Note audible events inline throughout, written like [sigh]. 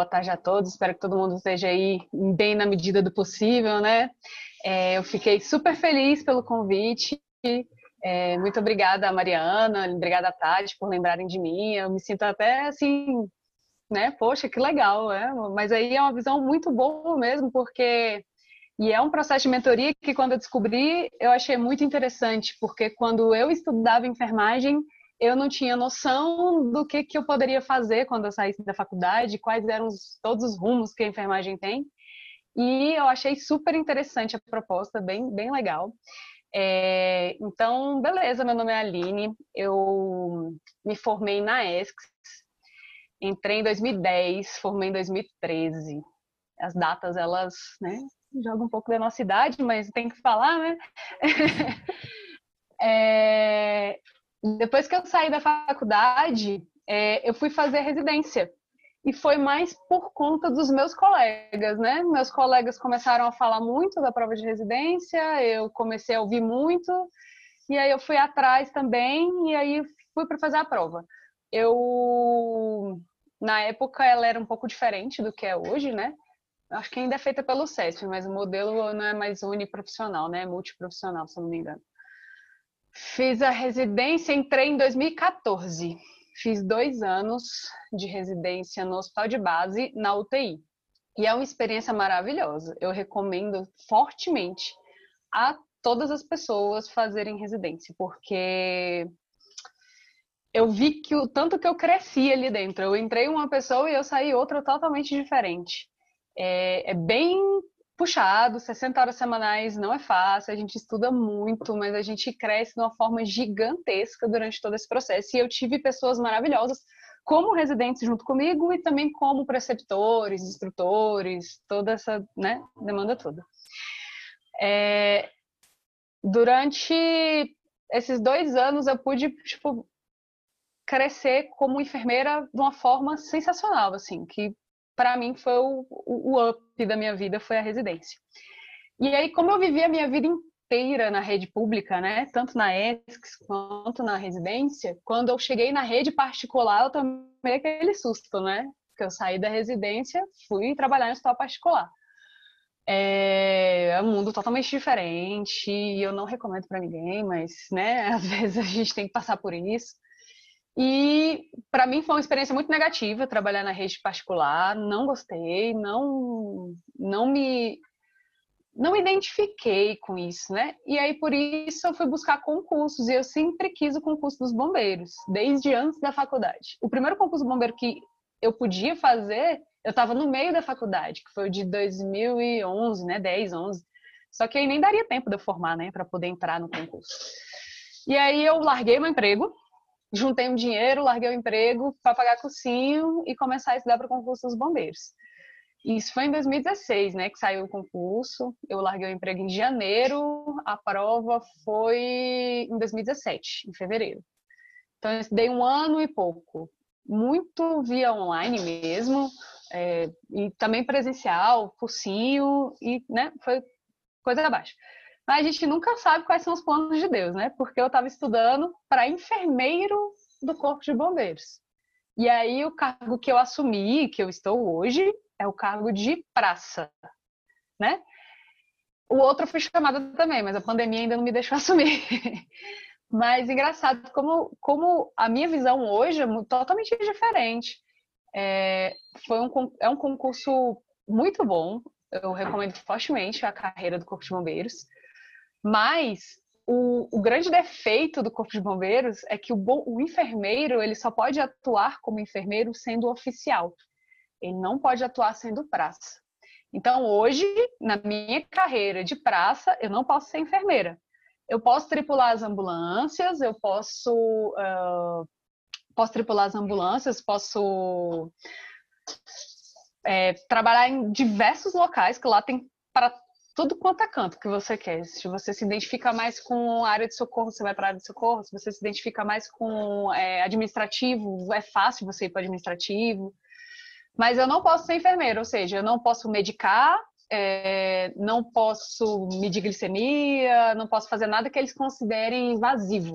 boa tarde a todos. Espero que todo mundo esteja aí bem na medida do possível, né? É, eu fiquei super feliz pelo convite. É, muito obrigada, Mariana, obrigada, Tati, por lembrarem de mim. Eu me sinto até assim, né? Poxa, que legal, né? Mas aí é uma visão muito boa mesmo, porque e é um processo de mentoria que quando eu descobri, eu achei muito interessante, porque quando eu estudava enfermagem, eu não tinha noção do que, que eu poderia fazer quando eu saísse da faculdade, quais eram os, todos os rumos que a enfermagem tem. E eu achei super interessante a proposta, bem, bem legal. É, então, beleza, meu nome é Aline, eu me formei na ESCS, entrei em 2010, formei em 2013. As datas, elas, né, jogam um pouco da nossa idade, mas tem que falar, né? [laughs] é, depois que eu saí da faculdade, é, eu fui fazer residência. E foi mais por conta dos meus colegas, né? Meus colegas começaram a falar muito da prova de residência, eu comecei a ouvir muito, e aí eu fui atrás também, e aí fui para fazer a prova. Eu, na época, ela era um pouco diferente do que é hoje, né? Acho que ainda é feita pelo SESP, mas o modelo não é mais uniprofissional, né? É multiprofissional, se não me engano. Fiz a residência, entrei em 2014. Fiz dois anos de residência no hospital de base, na UTI. E é uma experiência maravilhosa. Eu recomendo fortemente a todas as pessoas fazerem residência, porque eu vi que o tanto que eu cresci ali dentro. Eu entrei uma pessoa e eu saí outra totalmente diferente. É, é bem puxado, 60 horas semanais não é fácil, a gente estuda muito, mas a gente cresce de uma forma gigantesca durante todo esse processo. E eu tive pessoas maravilhosas como residentes junto comigo e também como preceptores, instrutores, toda essa né, demanda toda. É, durante esses dois anos eu pude tipo, crescer como enfermeira de uma forma sensacional, assim, que para mim foi o, o, o up da minha vida, foi a residência. E aí, como eu vivi a minha vida inteira na rede pública, né, tanto na ESCS quanto na residência, quando eu cheguei na rede particular, eu tomei aquele susto, né? Porque eu saí da residência, fui trabalhar em hospital particular. É, é um mundo totalmente diferente eu não recomendo para ninguém, mas, né, [laughs] às vezes a gente tem que passar por isso. E para mim foi uma experiência muito negativa trabalhar na rede particular, não gostei, não não me não me identifiquei com isso, né? E aí por isso eu fui buscar concursos e eu sempre quis o concurso dos bombeiros, desde antes da faculdade. O primeiro concurso bombeiro que eu podia fazer, eu estava no meio da faculdade, que foi o de 2011, né, 10, 11. Só que aí nem daria tempo de eu formar, né, para poder entrar no concurso. E aí eu larguei meu emprego, juntei um dinheiro, larguei o emprego para pagar cursinho e começar a estudar para o concurso dos bombeiros. Isso foi em 2016, né, que saiu o concurso. Eu larguei o emprego em janeiro, a prova foi em 2017, em fevereiro. Então, eu estudei um ano e pouco. Muito via online mesmo, é, e também presencial, cursinho, e né, foi coisa abaixo. Mas a gente nunca sabe quais são os planos de Deus, né? Porque eu estava estudando para enfermeiro do Corpo de Bombeiros. E aí o cargo que eu assumi, que eu estou hoje, é o cargo de praça, né? O outro eu fui chamada também, mas a pandemia ainda não me deixou [laughs] assumir. mas engraçado como, como a minha visão hoje é totalmente diferente. É, foi um, é um concurso muito bom. Eu recomendo fortemente a carreira do Corpo de Bombeiros. Mas o, o, grande defeito do corpo de bombeiros é que o, o, enfermeiro ele só pode atuar como enfermeiro sendo oficial. Ele não pode atuar sendo praça. Então, hoje, na minha carreira de praça, eu não posso ser enfermeira. Eu posso tripular as ambulâncias, eu posso, uh, posso tripular as ambulâncias, posso é, trabalhar em diversos locais, que lá tem para tudo quanto é canto que você quer. Se você se identifica mais com área de socorro, você vai para a área de socorro. Se você se identifica mais com é, administrativo, é fácil você ir para administrativo. Mas eu não posso ser enfermeira, ou seja, eu não posso medicar, é, não posso medir glicemia, não posso fazer nada que eles considerem invasivo.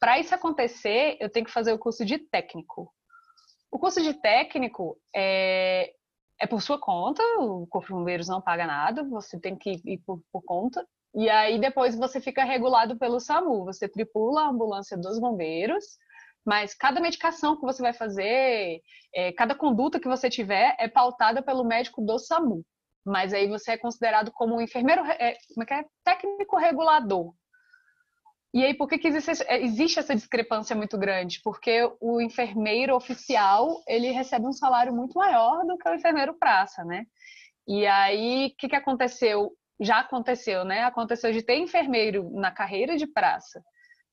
Para isso acontecer, eu tenho que fazer o curso de técnico. O curso de técnico é, é por sua conta, o Corpo de Bombeiros não paga nada, você tem que ir por, por conta. E aí depois você fica regulado pelo SAMU, você tripula a ambulância dos bombeiros, mas cada medicação que você vai fazer, é, cada conduta que você tiver é pautada pelo médico do SAMU. Mas aí você é considerado como um enfermeiro, é, como é que é? Técnico regulador. E aí, por que, que existe, existe, essa discrepância muito grande? Porque o enfermeiro oficial, ele recebe um salário muito maior do que o enfermeiro praça, né? E aí, o que, que aconteceu? Já aconteceu, né? Aconteceu de ter enfermeiro na carreira de praça,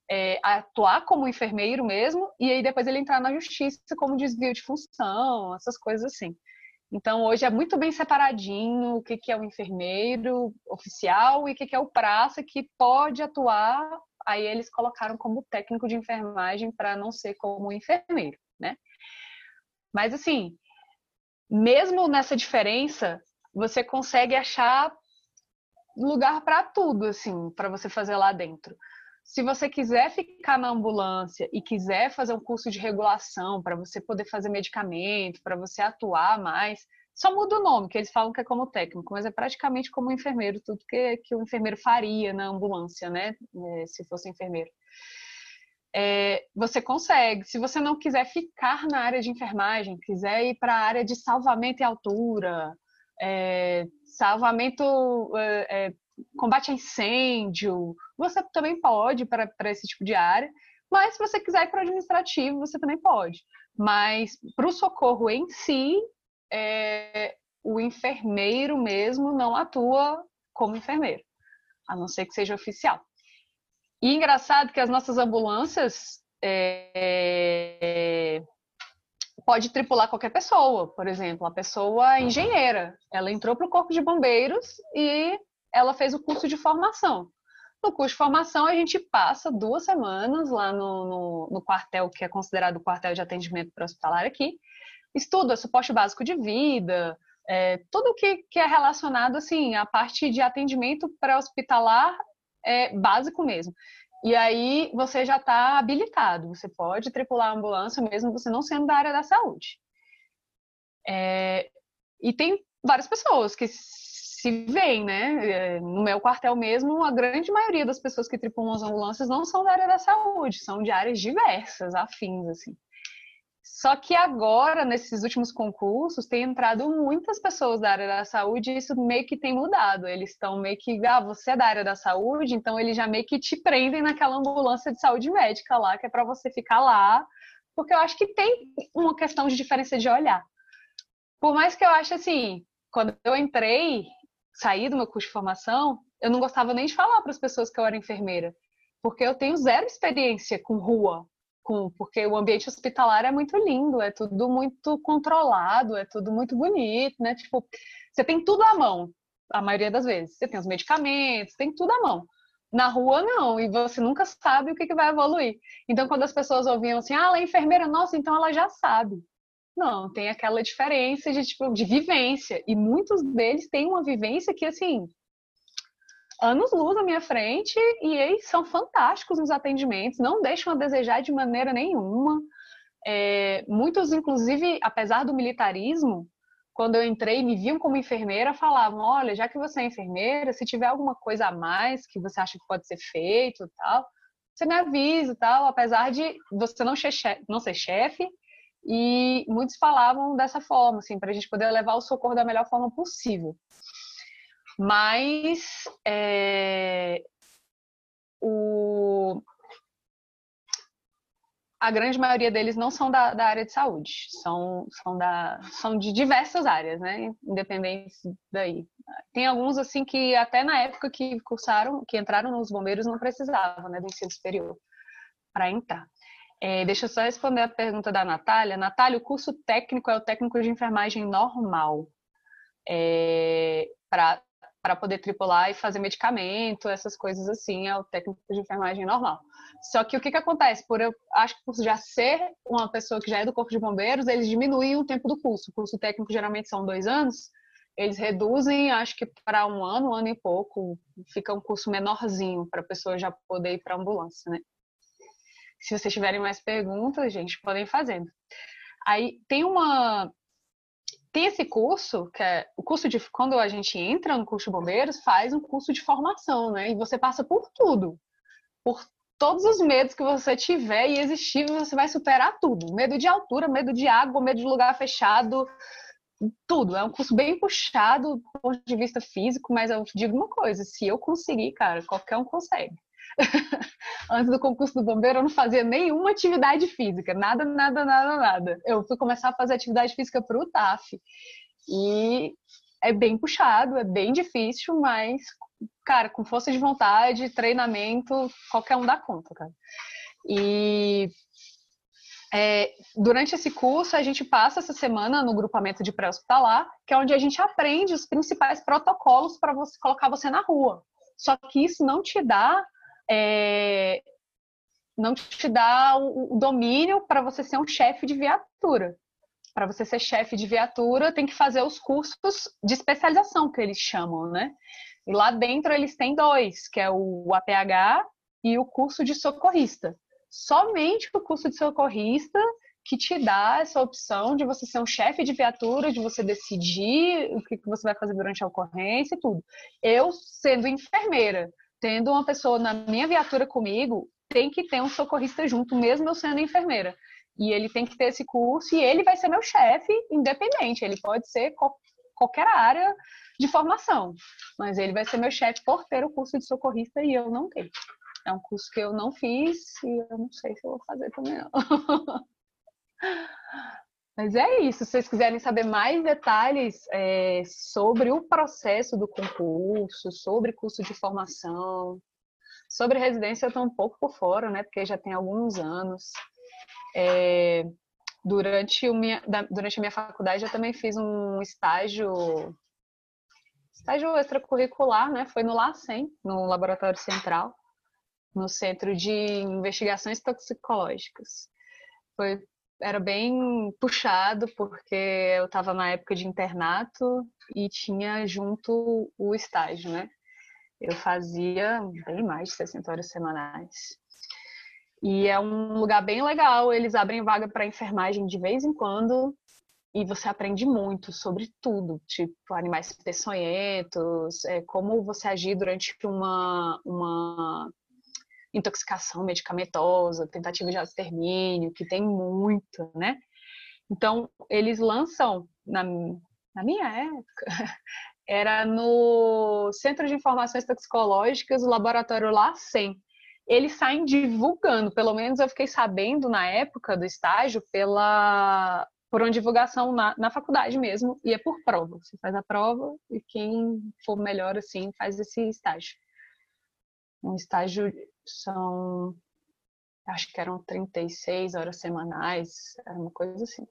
é, atuar como enfermeiro mesmo, e aí depois ele entrar na justiça como desvio de função, essas coisas assim. Então, hoje é muito bem separadinho o que, que é o enfermeiro oficial e o que, que é o praça que pode atuar aí eles colocaram como técnico de enfermagem para não ser como enfermeiro, né? Mas assim, mesmo nessa diferença, você consegue achar lugar para tudo, assim, para você fazer lá dentro. Se você quiser ficar na ambulância e quiser fazer um curso de regulação para você poder fazer medicamento, para você atuar mais, só muda o nome, que eles falam que é como técnico, mas é praticamente como enfermeiro, tudo que, que o enfermeiro faria na ambulância, né? É, se fosse enfermeiro. É, você consegue. Se você não quiser ficar na área de enfermagem, quiser ir para a área de salvamento em altura, é, salvamento, é, é combate a incêndio, você também pode para esse tipo de área. Mas se você quiser ir para o administrativo, você também pode. Mas para o socorro em si, é, o enfermeiro mesmo não atua como enfermeiro, a não ser que seja oficial. E engraçado que as nossas ambulâncias é, pode tripular qualquer pessoa, por exemplo, a pessoa é engenheira, ela entrou para o corpo de bombeiros e ela fez o curso de formação. No curso de formação, a gente passa duas semanas lá no, no, no quartel, que é considerado o quartel de atendimento para hospitalar aqui, estudo, é suporte básico de vida, é, tudo que, que é relacionado assim à parte de atendimento pré-hospitalar é básico mesmo. E aí você já está habilitado, você pode tripular a ambulância mesmo você não sendo da área da saúde. É, e tem várias pessoas que se veem, né? É, no meu quartel mesmo, a grande maioria das pessoas que tripulam as ambulâncias não são da área da saúde, são de áreas diversas, afins, assim. Só que agora, nesses últimos concursos, tem entrado muitas pessoas da área da saúde e isso meio que tem mudado. Eles estão meio que, ah, você é da área da saúde, então eles já meio que te prendem naquela ambulância de saúde médica lá, que é para você ficar lá, porque eu acho que tem uma questão de diferença de olhar. Por mais que eu ache assim, quando eu entrei, saí do meu curso de formação, eu não gostava nem de falar para as pessoas que eu era enfermeira, porque eu tenho zero experiência com rua, com, porque o ambiente hospitalar é muito lindo, é tudo muito controlado, é tudo muito bonito, né? Tipo, você tem tudo à mão, a maioria das vezes. Você tem os medicamentos, tem tudo à mão. Na rua, não, e você nunca sabe o que, que vai evoluir. Então, quando as pessoas ouviam assim, ah, ela é enfermeira, nossa, então ela já sabe. Não, tem aquela diferença de, tipo, de vivência. E muitos deles têm uma vivência que, assim, anos luz à minha frente e eles são fantásticos nos atendimentos, não deixam a desejar de maneira nenhuma. É, muitos, inclusive, apesar do militarismo, quando eu entrei me viam como enfermeira, falavam: olha, já que você é enfermeira, se tiver alguma coisa a mais que você acha que pode ser feito, tal, você me avisa, tal. Apesar de você não ser chefe, não ser chefe e muitos falavam dessa forma, assim, para a gente poder levar o socorro da melhor forma possível. Mas é, o, a grande maioria deles não são da, da, área de saúde, são, são, da, são de diversas áreas, né? Independente daí. Tem alguns, assim, que até na época que cursaram, que entraram nos bombeiros, não precisavam né, do ensino superior para entrar. É, deixa eu só responder a pergunta da Natália. Natália, o curso técnico é o técnico de enfermagem normal. É, para para poder tripular e fazer medicamento, essas coisas assim, é o técnico de enfermagem normal. Só que o que, que acontece? Por eu acho que por já ser uma pessoa que já é do corpo de bombeiros, eles diminuem o tempo do curso. O curso técnico geralmente são dois anos, eles reduzem, acho que para um ano, um ano e pouco, fica um curso menorzinho para a pessoa já poder ir para a ambulância, né? Se vocês tiverem mais perguntas, gente, podem fazendo. Aí tem uma tem esse curso, que é o curso de quando a gente entra no curso de bombeiros, faz um curso de formação, né? E você passa por tudo. Por todos os medos que você tiver e existir, você vai superar tudo. Medo de altura, medo de água, medo de lugar fechado, tudo. É um curso bem puxado do ponto de vista físico, mas eu digo uma coisa: se eu conseguir, cara, qualquer um consegue. [laughs] Antes do concurso do bombeiro, eu não fazia nenhuma atividade física, nada, nada, nada, nada. Eu fui começar a fazer atividade física para o TAF. E é bem puxado, é bem difícil, mas, cara, com força de vontade, treinamento, qualquer um dá conta, cara. E é, durante esse curso, a gente passa essa semana no grupamento de pré-hospitalar, que é onde a gente aprende os principais protocolos para você colocar você na rua. Só que isso não te dá é, não te dá o, o domínio para você ser um chefe de viatura. Para você ser chefe de viatura, tem que fazer os cursos de especialização que eles chamam, né? E lá dentro eles têm dois, que é o APH e o curso de socorrista. Somente o curso de socorrista que te dá essa opção de você ser um chefe de viatura, de você decidir o que você vai fazer durante a ocorrência e tudo. Eu, sendo enfermeira, tendo uma pessoa na minha viatura comigo, tem que ter um socorrista junto, mesmo eu sendo enfermeira. E ele tem que ter esse curso e ele vai ser meu chefe, independente. Ele pode ser qualquer área de formação, mas ele vai ser meu chefe por ter o curso de socorrista e eu não tenho. É um curso que eu não fiz e eu não sei se eu vou fazer também não. [laughs] Mas é isso. Se vocês quiserem saber mais detalhes é, sobre o processo do concurso, sobre curso de formação, sobre residência, eu estou um pouco por fora, né? Porque já tem alguns anos. É, durante, o minha, durante a minha faculdade, eu também fiz um estágio estágio extracurricular, né? Foi no LACEN, no Laboratório Central, no Centro de Investigações Toxicológicas. Foi era bem puxado, porque eu estava na época de internato e tinha junto o estágio, né? Eu fazia bem mais de 60 horas semanais. E é um lugar bem legal, eles abrem vaga para enfermagem de vez em quando e você aprende muito sobre tudo, tipo animais peçonhentos, é, como você agir durante uma, uma intoxicação medicamentosa, tentativa de extermínio, que tem muito, né? Então, eles lançam, na, na minha época, [laughs] era no Centro de Informações Toxicológicas, o laboratório LACEN. Eles saem divulgando, pelo menos eu fiquei sabendo na época do estágio, pela por uma divulgação na, na faculdade mesmo, e é por prova. Você faz a prova e quem for melhor assim faz esse estágio. Um estágio são, acho que eram 36 horas semanais, era uma coisa assim.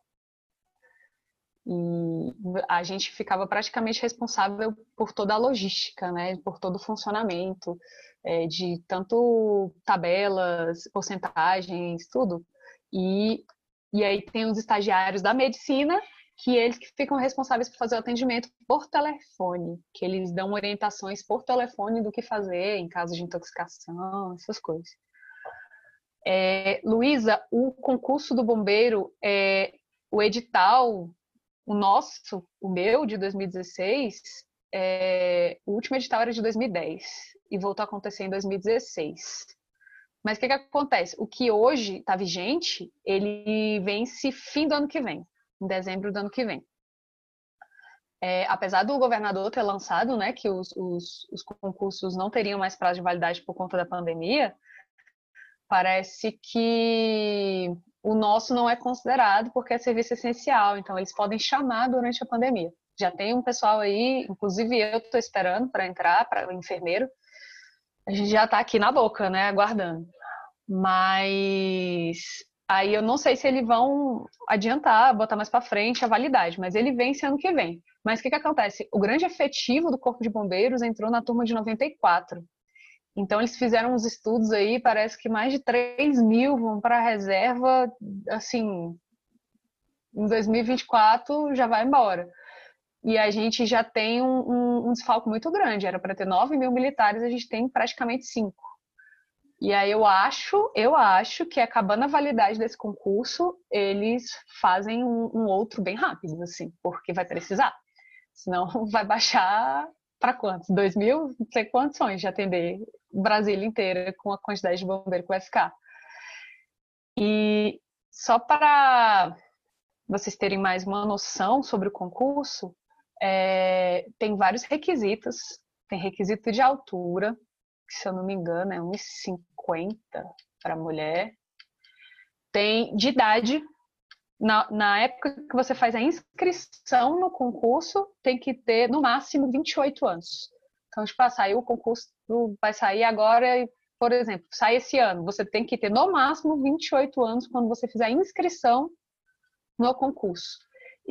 E a gente ficava praticamente responsável por toda a logística, né? Por todo o funcionamento, é, de tanto tabelas, porcentagens, tudo. E, e aí tem os estagiários da medicina que eles que ficam responsáveis por fazer o atendimento por telefone, que eles dão orientações por telefone do que fazer em caso de intoxicação, essas coisas. É, Luísa, o concurso do bombeiro, é, o edital, o nosso, o meu, de 2016, é, o último edital era de 2010 e voltou a acontecer em 2016. Mas o que, que acontece? O que hoje está vigente, ele vence fim do ano que vem em dezembro do ano que vem. É, apesar do governador ter lançado né, que os, os, os, concursos não teriam mais prazo de validade por conta da pandemia, parece que o nosso não é considerado porque é serviço essencial, então eles podem chamar durante a pandemia. Já tem um pessoal aí, inclusive eu estou esperando para entrar, para enfermeiro. A gente já está aqui na boca, né, aguardando. Mas Aí eu não sei se eles vão adiantar, botar mais para frente a validade, mas ele vence ano que vem. Mas o que, que acontece? O grande efetivo do Corpo de Bombeiros entrou na turma de 94. Então eles fizeram uns estudos aí, parece que mais de 3 mil vão para a reserva, assim, em 2024 já vai embora. E a gente já tem um, um, um desfalco muito grande, era para ter 9 mil militares, a gente tem praticamente 5. E aí eu acho, eu acho que acabando a validade desse concurso, eles fazem um, um outro bem rápido, assim, porque vai precisar. Senão [laughs] vai baixar para quantos? 2 mil? Não sei condições de atender Brasília inteira com a quantidade de bombeiro que vai ficar. E só para vocês terem mais uma noção sobre o concurso, é, tem vários requisitos. Tem requisito de altura, que se eu não me engano é 1,50 para mulher. Tem de idade. Na, na época que você faz a inscrição no concurso, tem que ter no máximo 28 anos. Então, tipo, ah, saiu o concurso, vai sair agora, por exemplo, sai esse ano. Você tem que ter no máximo 28 anos quando você fizer a inscrição no concurso.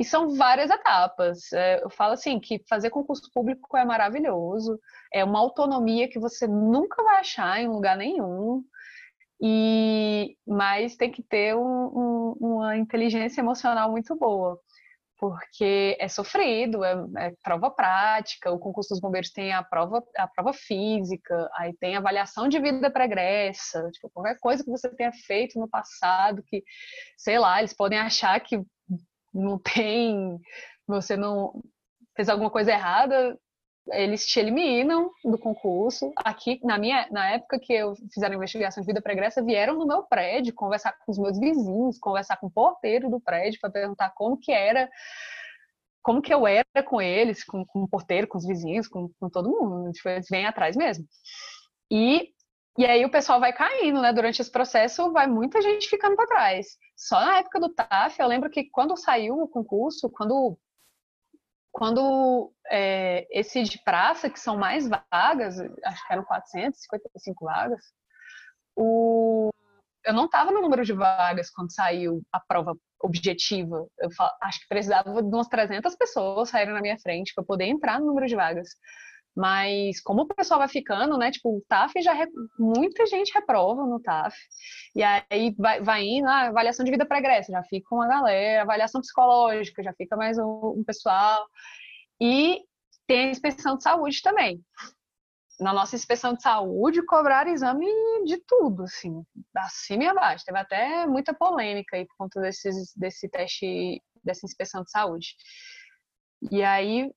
E são várias etapas. É, eu falo assim que fazer concurso público é maravilhoso, é uma autonomia que você nunca vai achar em lugar nenhum. E mas tem que ter um, um, uma inteligência emocional muito boa, porque é sofrido, é, é, prova prática. O concurso dos bombeiros tem a prova, a prova física, aí tem avaliação de vida pregressa, tipo, qualquer coisa que você tenha feito no passado que, sei lá, eles podem achar que não tem, você não fez alguma coisa errada, eles te eliminam do concurso. Aqui, na minha, na época que eu fizeram investigação de vida pregressa, vieram no meu prédio conversar com os meus vizinhos, conversar com o porteiro do prédio para perguntar como que era, como que eu era com eles, com, com o porteiro, com os vizinhos, com, com todo mundo. Tipo, eles vêm atrás mesmo. E e aí o pessoal vai caindo, né? Durante esse processo, vai muita gente ficando para trás. Só na época do TAF, eu lembro que quando saiu o concurso, quando quando é, esse de praça, que são mais vagas, acho que eram 455 vagas, o, eu não estava no número de vagas quando saiu a prova objetiva. Eu falo, acho que precisava de umas 300 pessoas saírem na minha frente para poder entrar no número de vagas. Mas como o pessoal vai ficando, né? Tipo, o TAF já muita gente reprova no TAF. E aí vai, vai indo, a ah, avaliação de vida pregressa, já fica uma galera, avaliação psicológica, já fica mais um, um pessoal. E tem a inspeção de saúde também. Na nossa inspeção de saúde, cobrar exame de tudo, assim, acima e abaixo. Teve até muita polêmica aí por conta desses, desse teste, dessa inspeção de saúde. E aí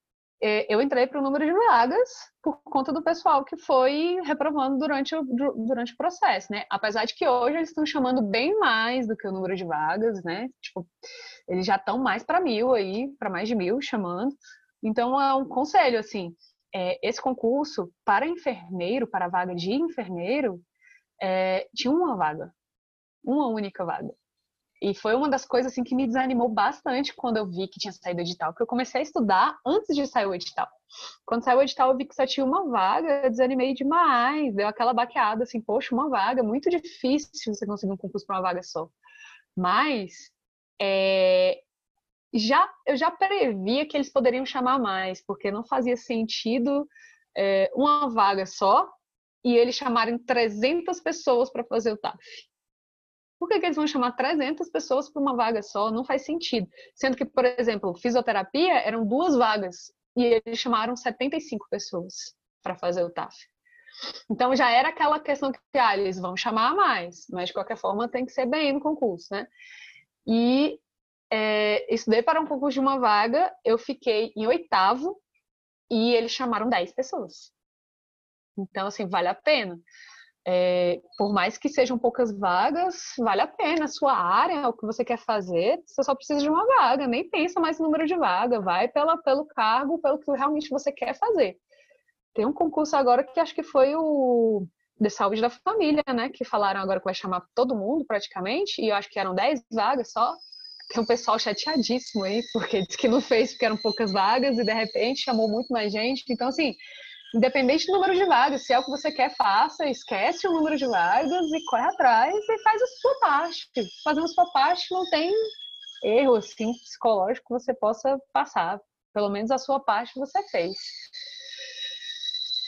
eu entrei para o número de vagas por conta do pessoal que foi reprovando durante o, durante o processo, né? Apesar de que hoje eles estão chamando bem mais do que o número de vagas, né? Tipo, eles já estão mais para mil aí, para mais de mil chamando. Então, é um conselho, assim, é, esse concurso para enfermeiro, para vaga de enfermeiro, é, tinha uma vaga, uma única vaga. E foi uma das coisas assim que me desanimou bastante quando eu vi que tinha saído o edital, porque eu comecei a estudar antes de sair o edital. Quando saiu o edital, eu vi que só tinha uma vaga, eu desanimei demais, deu aquela baqueada assim, poxa, uma vaga, muito difícil você conseguir um concurso para uma vaga só. Mas é, já eu já previa que eles poderiam chamar mais, porque não fazia sentido é, uma vaga só e eles chamarem 300 pessoas para fazer o TAF. Por que, que eles vão chamar 300 pessoas para uma vaga só? Não faz sentido. Sendo que, por exemplo, fisioterapia eram duas vagas e eles chamaram 75 pessoas para fazer o TAF. Então já era aquela questão que ah, eles vão chamar mais, mas de qualquer forma tem que ser bem no concurso, né? E é, estudei para um concurso de uma vaga, eu fiquei em oitavo e eles chamaram 10 pessoas. Então, assim, vale a pena é, por mais que sejam poucas vagas, vale a pena. A sua área, o que você quer fazer, você só precisa de uma vaga. Nem pensa mais no número de vaga, vai pela, pelo cargo, pelo que realmente você quer fazer. Tem um concurso agora que acho que foi o de saúde da família, né? Que falaram agora que vai chamar todo mundo praticamente, e eu acho que eram 10 vagas só. Tem um pessoal chateadíssimo aí, porque disse que não fez porque eram poucas vagas e de repente chamou muito mais gente. Então, assim, independente do número de vagas, se é o que você quer, faça, esquece o número de vagas e corre atrás e faz a sua parte. Fazendo a sua parte não tem erro assim, psicológico que você possa passar. Pelo menos a sua parte você fez.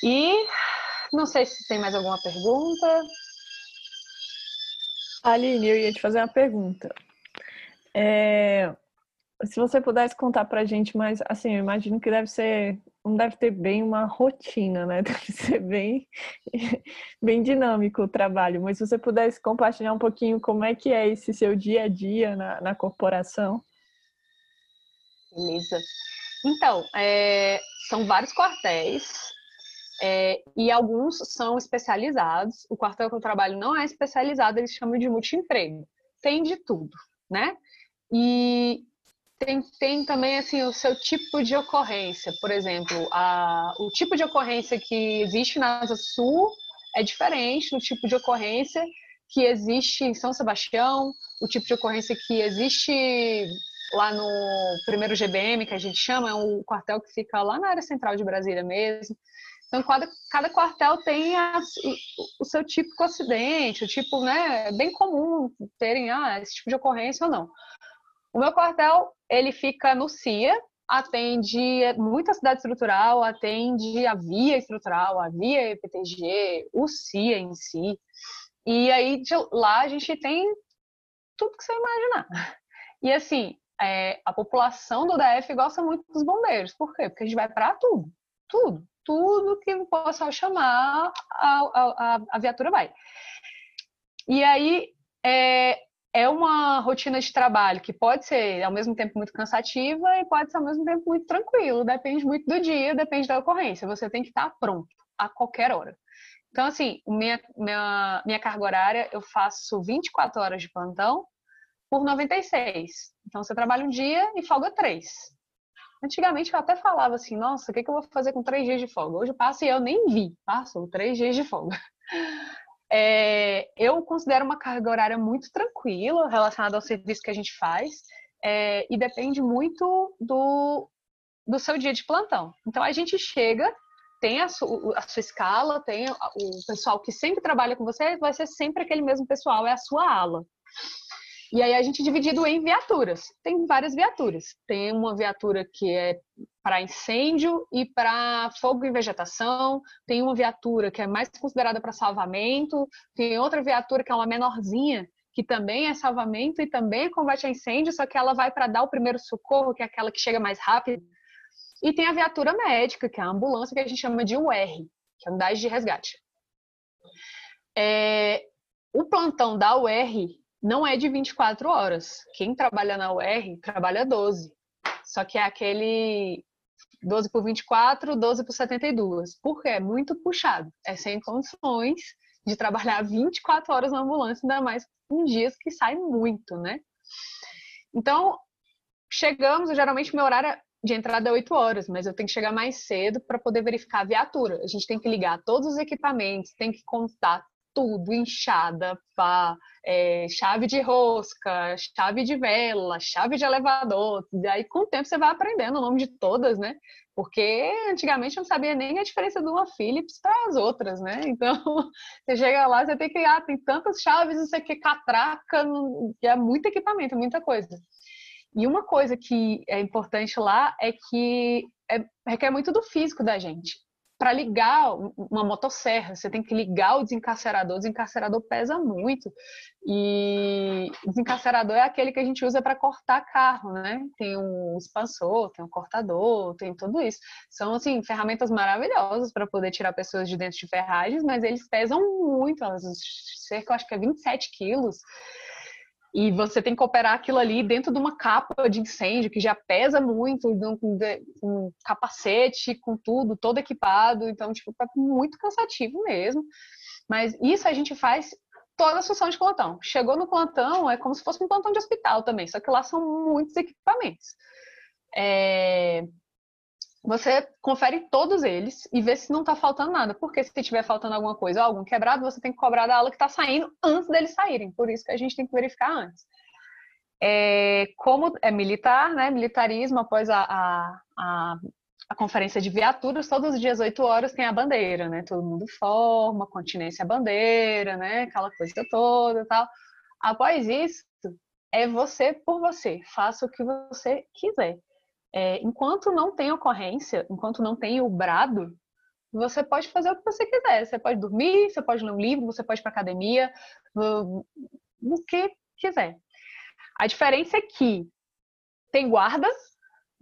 E não sei se tem mais alguma pergunta. Aline, eu ia te fazer uma pergunta. É, se você pudesse contar pra gente mais, assim, eu imagino que deve ser não deve ter bem uma rotina, né? [laughs] Deve ser bem, [laughs] bem dinâmico o trabalho. Mas se você pudesse compartilhar um pouquinho como é que é esse seu dia a dia na, na corporação. Beleza. Então, é, são vários quartéis é, e alguns são especializados. O quartel que eu trabalho não é especializado, eles chamam de multiemprego. Tem de tudo, né? E tem, tem também assim o seu tipo de ocorrência. Por exemplo, a, o tipo de ocorrência que existe na Asa Sul é diferente do tipo de ocorrência que existe em São Sebastião, o tipo de ocorrência que existe lá no primeiro GBM, que a gente chama, é um quartel que fica lá na área central de Brasília mesmo. Então, cada, cada quartel tem a, o, o, seu típico acidente, o tipo, né, é bem comum terem ah, esse tipo de ocorrência ou não. O meu quartel, ele fica no CIA, atende muita cidade estrutural, atende a via estrutural, a via EPTG, o CIA em si. E aí, de lá, a gente tem tudo que você imaginar. E assim, é, a população do DF gosta muito dos bombeiros. Por quê? Porque a gente vai para tudo. Tudo. Tudo que possa chamar, a, a, a viatura vai. E aí, é, é uma rotina de trabalho que pode ser ao mesmo tempo muito cansativa e pode ser ao mesmo tempo muito tranquilo. Depende muito do dia, depende da ocorrência. Você tem que estar pronto a qualquer hora. Então, assim, minha, minha, minha carga horária, eu faço 24 horas de plantão por 96. Então você trabalha um dia e folga três. Antigamente eu até falava assim, nossa, o que, que eu vou fazer com três dias de folga? Hoje passo e eu nem vi, passo três dias de folga. É, eu considero uma carga horária muito tranquila relacionada ao serviço que a gente faz é, e depende muito do, do seu dia de plantão. Então a gente chega, tem a, su, a sua escala, tem o pessoal que sempre trabalha com você, vai ser sempre aquele mesmo pessoal, é a sua ala. E aí a gente dividido em viaturas. Tem várias viaturas. Tem uma viatura que é para incêndio e para fogo e vegetação. Tem uma viatura que é mais considerada para salvamento. Tem outra viatura que é uma menorzinha, que também é salvamento e também combate a incêndio, só que ela vai para dar o primeiro socorro, que é aquela que chega mais rápido. E tem a viatura médica, que é a ambulância que a gente chama de UR, que é unidade de resgate. É, o plantão da UR não é de 24 horas. Quem trabalha na UR trabalha 12. Só que é aquele 12 por 24, 12 por 72. Porque é muito puxado. É sem condições de trabalhar 24 horas na ambulância, ainda mais em dias que sai muito, né? Então, chegamos, geralmente meu horário de entrada é 8 horas, mas eu tenho que chegar mais cedo para poder verificar a viatura. A gente tem que ligar todos os equipamentos, tem que contar tudo, enxada, pá, é, chave de rosca, chave de vela, chave de elevador. Aí, com o tempo, você vai aprendendo o nome de todas, né? Porque antigamente eu não sabia nem a diferença de uma Philips para as outras, né? [laughs] Então, você chega lá, você tem que, ah, tem tantas chaves, isso aqui, catraca, que é muito equipamento, muita coisa. E uma coisa que é importante lá é que é, requer muito do físico da gente para ligar uma motosserra, você tem que ligar o desencarcerador. O desencarcerador pesa muito. E desencarcerador é aquele que a gente usa para cortar carro, né? Tem um expansor, tem um cortador, tem tudo isso. São, assim, ferramentas maravilhosas para poder tirar pessoas de dentro de ferragens, mas eles pesam muito, cerca, acho que é 27 quilos. E você tem que operar aquilo ali dentro de uma capa de incêndio que já pesa muito, com um capacete, com tudo, todo equipado. Então, tipo, é muito cansativo mesmo. Mas isso a gente faz toda a função de plantão. Chegou no plantão, é como se fosse um plantão de hospital também, só que lá são muitos equipamentos. É você confere todos eles e vê se não está faltando nada. Porque se estiver faltando alguma coisa ou algum quebrado, você tem que cobrar da aula que está saindo antes deles saírem. Por isso que a gente tem que verificar antes. É, como é militar, né? Militarismo, após a, a, a, a, conferência de viaturas, todos os dias, 8 horas, tem a bandeira, né? Todo mundo forma, continência a bandeira, né? Aquela coisa toda tal. Após isso, é você por você. Faça o que você quiser. É, enquanto não tem ocorrência, enquanto não tem o brado, você pode fazer o que você quiser. Você pode dormir, você pode ler um livro, você pode ir para academia, o que quiser. A diferença é que tem guardas,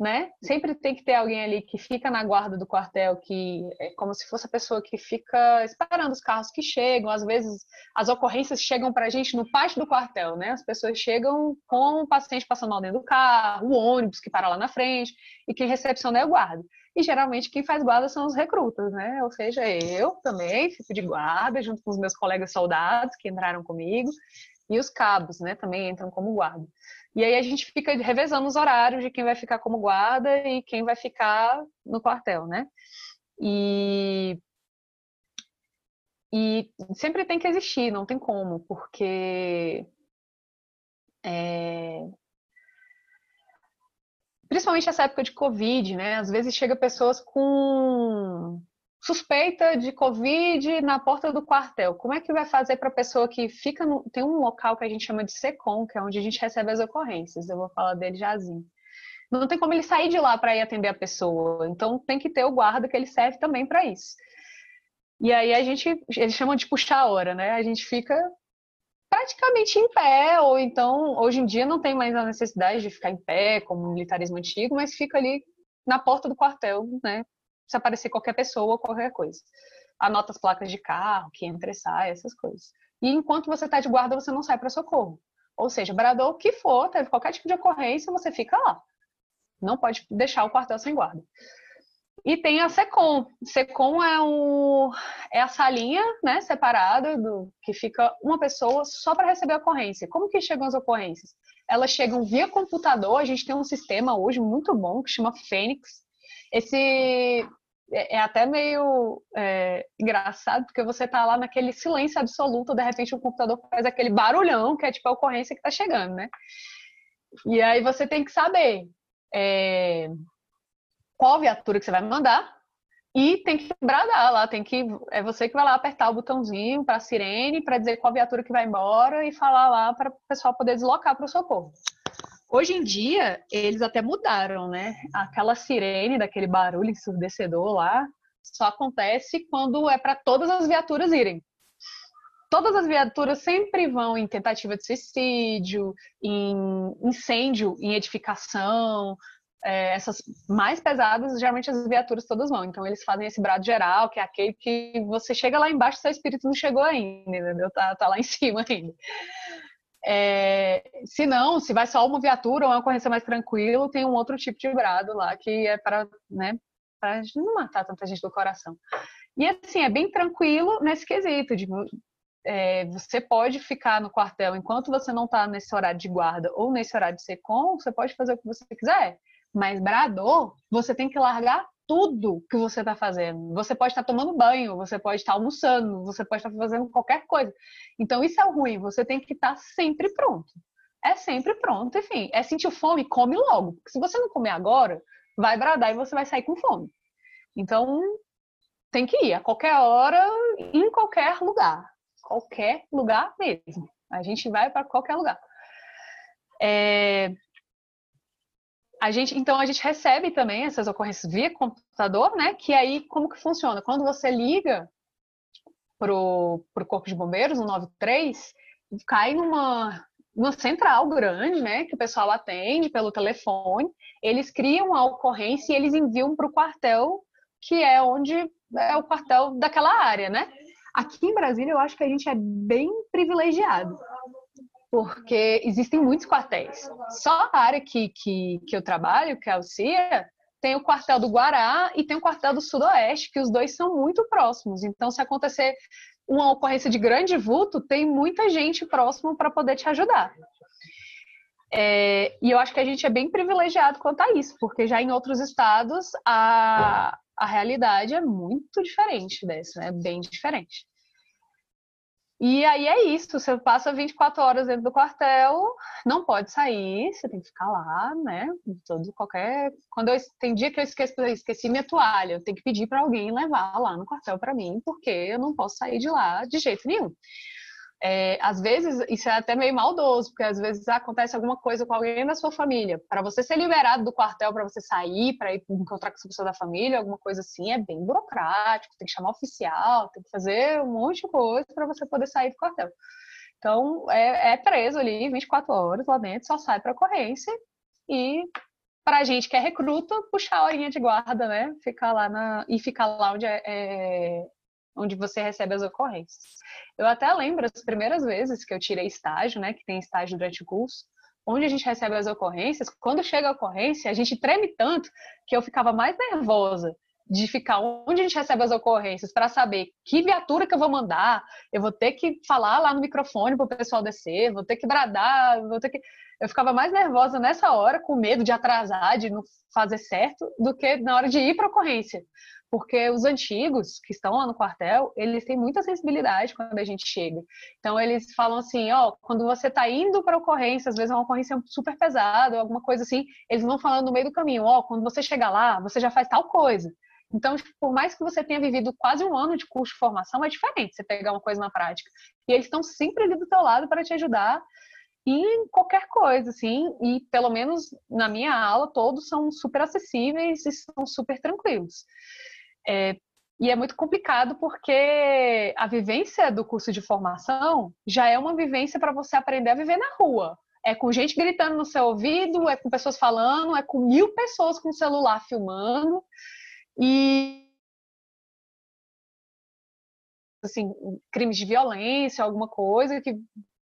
né? Sempre tem que ter alguém ali que fica na guarda do quartel, que é como se fosse a pessoa que fica esperando os carros que chegam. Às vezes as ocorrências chegam para a gente no pátio do quartel, né? As pessoas chegam com o paciente passando mal dentro do carro, o ônibus que para lá na frente, e quem recepciona é o guarda. E geralmente quem faz guarda são os recrutas, né? Ou seja, eu também fico de guarda junto com os meus colegas soldados que entraram comigo e os cabos, né? Também entram como guarda. E aí a gente fica revezando os horários de quem vai ficar como guarda e quem vai ficar no quartel, né? E e sempre tem que existir, não tem como, porque é, principalmente essa época de Covid, né? Às vezes chega pessoas com suspeita de Covid na porta do quartel. Como é que vai fazer para a pessoa que fica no... Tem um local que a gente chama de SECOM, que é onde a gente recebe as ocorrências. Eu vou falar dele jazinho. Não tem como ele sair de lá para ir atender a pessoa. Então tem que ter o guarda que ele serve também para isso. E aí a gente, eles chamam de puxar a hora, né? A gente fica praticamente em pé, ou então, hoje em dia não tem mais a necessidade de ficar em pé, como o militarismo antigo, mas fica ali na porta do quartel, né? Se aparecer qualquer pessoa ou qualquer coisa. Anota as placas de carro, que entra e sai, essas coisas. E enquanto você está de guarda, você não sai para socorro. Ou seja, bradou o que for, teve qualquer tipo de ocorrência, você fica lá. Não pode deixar o quartel sem guarda. E tem a SECOM. SECOM é, é a salinha né, separada do que fica uma pessoa só para receber a ocorrência. Como que chegam as ocorrências? Elas chegam via computador. A gente tem um sistema hoje muito bom que chama Fênix. Esse é, é até meio é, engraçado, porque você tá lá naquele silêncio absoluto, de repente o computador faz aquele barulhão, que é tipo a ocorrência que tá chegando, né? E aí você tem que saber é, qual viatura que você vai mandar e tem que bradar lá, tem que é você que vai lá apertar o botãozinho para sirene para dizer qual viatura que vai embora e falar lá para o pessoal poder deslocar para o socorro. Hoje em dia, eles até mudaram, né? Aquela sirene, daquele barulho ensurdecedor lá, só acontece quando é para todas as viaturas irem. Todas as viaturas sempre vão em tentativa de suicídio, em incêndio em edificação, é, essas mais pesadas, geralmente as viaturas todas vão. Então eles fazem esse brado geral, que é aquele que você chega lá embaixo, seu espírito não chegou ainda, entendeu? Tá, tá lá em [laughs] cima ainda. É, se não, se vai só uma viatura ou uma ocorrência mais tranquilo, tem um outro tipo de brado lá que é para, né, não matar tanta gente do coração. E assim, é bem tranquilo nesse quesito de é, você pode ficar no quartel enquanto você não está nesse horário de guarda ou nesse horário de secom, você pode fazer o que você quiser. Mas brador, você tem que largar tudo que você está fazendo. Você pode estar tá tomando banho, você pode estar tá almoçando, você pode estar tá fazendo qualquer coisa. Então, isso é o ruim, você tem que estar tá sempre pronto. É sempre pronto, enfim. É sentir fome, come logo. Porque se você não comer agora, vai bradar e você vai sair com fome. Então, tem que ir a qualquer hora, em qualquer lugar. Qualquer lugar mesmo. A gente vai para qualquer lugar. É, a gente, então a gente recebe também essas ocorrências via computador, né? Que aí como que funciona? Quando você liga pro, pro Corpo de Bombeiros, no 93, cai numa, numa central grande, né? Que o pessoal atende pelo telefone. Eles criam a ocorrência e eles enviam para o quartel, que é onde é o quartel daquela área, né? Aqui em Brasília, eu acho que a gente é bem privilegiado porque existem muitos quartéis. Só a área que, que, que eu trabalho, que é o CIA, tem o quartel do Guará e tem o quartel do Sudoeste, que os dois são muito próximos. Então, se acontecer uma ocorrência de grande vulto, tem muita gente próximo para poder te ajudar. É, e eu acho que a gente é bem privilegiado quanto a isso, porque já em outros estados a, a realidade é muito diferente dessa, é bem diferente. E aí é isso, você passa 24 horas dentro do quartel, não pode sair, você tem que ficar lá, né? Todo qualquer. Quando eu tem dia que eu esqueço, eu esqueci minha toalha, eu tenho que pedir para alguém levar lá no quartel para mim, porque eu não posso sair de lá de jeito nenhum. É, às vezes, isso é até meio maldoso, porque às vezes acontece alguma coisa com alguém da sua família. Para você ser liberado do quartel, para você sair, para ir encontrar com essa pessoa da família, alguma coisa assim, é bem burocrático, tem que chamar oficial, tem que fazer um monte de coisa para você poder sair do quartel. Então, é, é, preso ali 24 horas lá dentro, só sai para ocorrência e para a gente que é recruta, puxar a horinha de guarda, né? Ficar lá na e ficar lá onde é, é, onde você recebe as ocorrências. Eu até lembro as primeiras vezes que eu tirei estágio, né? Que tem estágio durante o curso, onde a gente recebe as ocorrências. Quando chega a ocorrência, a gente treme tanto que eu ficava mais nervosa de ficar onde a gente recebe as ocorrências para saber que viatura que eu vou mandar, eu vou ter que falar lá no microfone para o pessoal descer, vou ter que bradar, vou ter que. Eu ficava mais nervosa nessa hora, com medo de atrasar, de não fazer certo, do que na hora de ir para a ocorrência. Porque os antigos que estão lá no quartel, eles têm muita sensibilidade quando a gente chega. Então eles falam assim, ó, quando você está indo para a ocorrência, às vezes é uma ocorrência super pesada, alguma coisa assim, eles vão falando no meio do caminho, ó, quando você chegar lá, você já faz tal coisa. Então, tipo, por mais que você tenha vivido quase um ano de curso de formação, é diferente você pegar uma coisa na prática. E eles estão sempre ali do teu lado para te ajudar em qualquer coisa, assim. E pelo menos na minha aula, todos são super acessíveis e são super tranquilos. É, e é muito complicado porque a vivência do curso de formação já é uma vivência para você aprender a viver na rua. É com gente gritando no seu ouvido, é com pessoas falando, é com mil pessoas com celular filmando. E assim, crimes de violência, alguma coisa que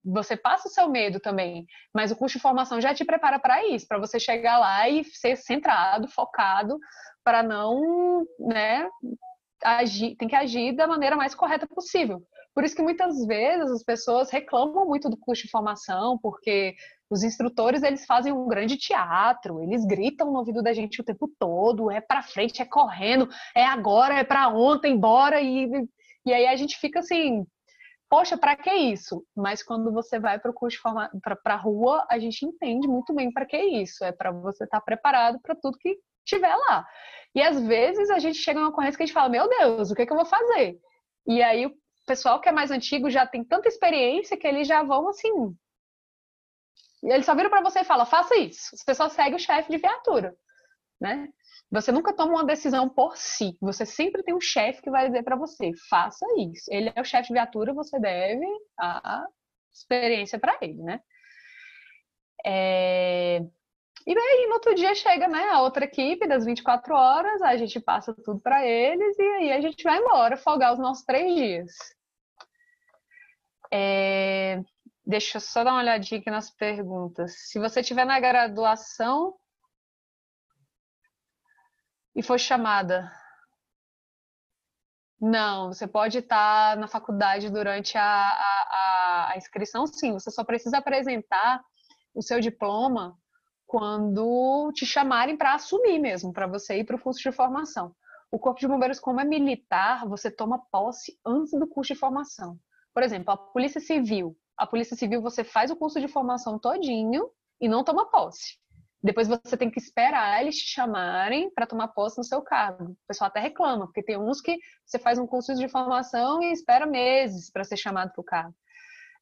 você passa o seu medo também, mas o curso de formação já te prepara para isso, para você chegar lá e ser centrado, focado, para não, né, agir, tem que agir da maneira mais correta possível. Por isso que muitas vezes as pessoas reclamam muito do curso de formação, porque os instrutores, eles fazem um grande teatro, eles gritam no ouvido da gente o tempo todo, é para frente, é correndo, é agora, é para ontem, bora e e aí a gente fica assim, poxa, para que isso? Mas quando você vai para o curso para a rua, a gente entende muito bem para que isso. É para você estar tá preparado para tudo que tiver lá. E às vezes a gente chega numa ocorrência que a gente fala, meu Deus, o que, é que eu vou fazer? E aí o pessoal que é mais antigo já tem tanta experiência que eles já vão assim, e eles só viram para você e falam, faça isso. As pessoas seguem o chefe de viatura, né? Você nunca toma uma decisão por si. Você sempre tem um chefe que vai dizer para você, faça isso. Ele é o chefe de viatura, você deve a experiência para ele, né? É... E daí, no outro dia, chega né, a outra equipe das 24 horas, a gente passa tudo para eles e aí a gente vai embora, folgar os nossos três dias. É... Deixa eu só dar uma olhadinha aqui nas perguntas. Se você estiver na graduação e for chamada. Não, você pode estar na faculdade durante a, a, a inscrição, sim. Você só precisa apresentar o seu diploma quando te chamarem para assumir mesmo, para você ir para o curso de formação. O Corpo de Bombeiros, como é militar, você toma posse antes do curso de formação. Por exemplo, a Polícia Civil, a Polícia Civil você faz o curso de formação todinho e não toma posse. Depois você tem que esperar eles te chamarem para tomar posse no seu cargo. O pessoal até reclama, porque tem uns que você faz um curso de formação e espera meses para ser chamado para o cargo.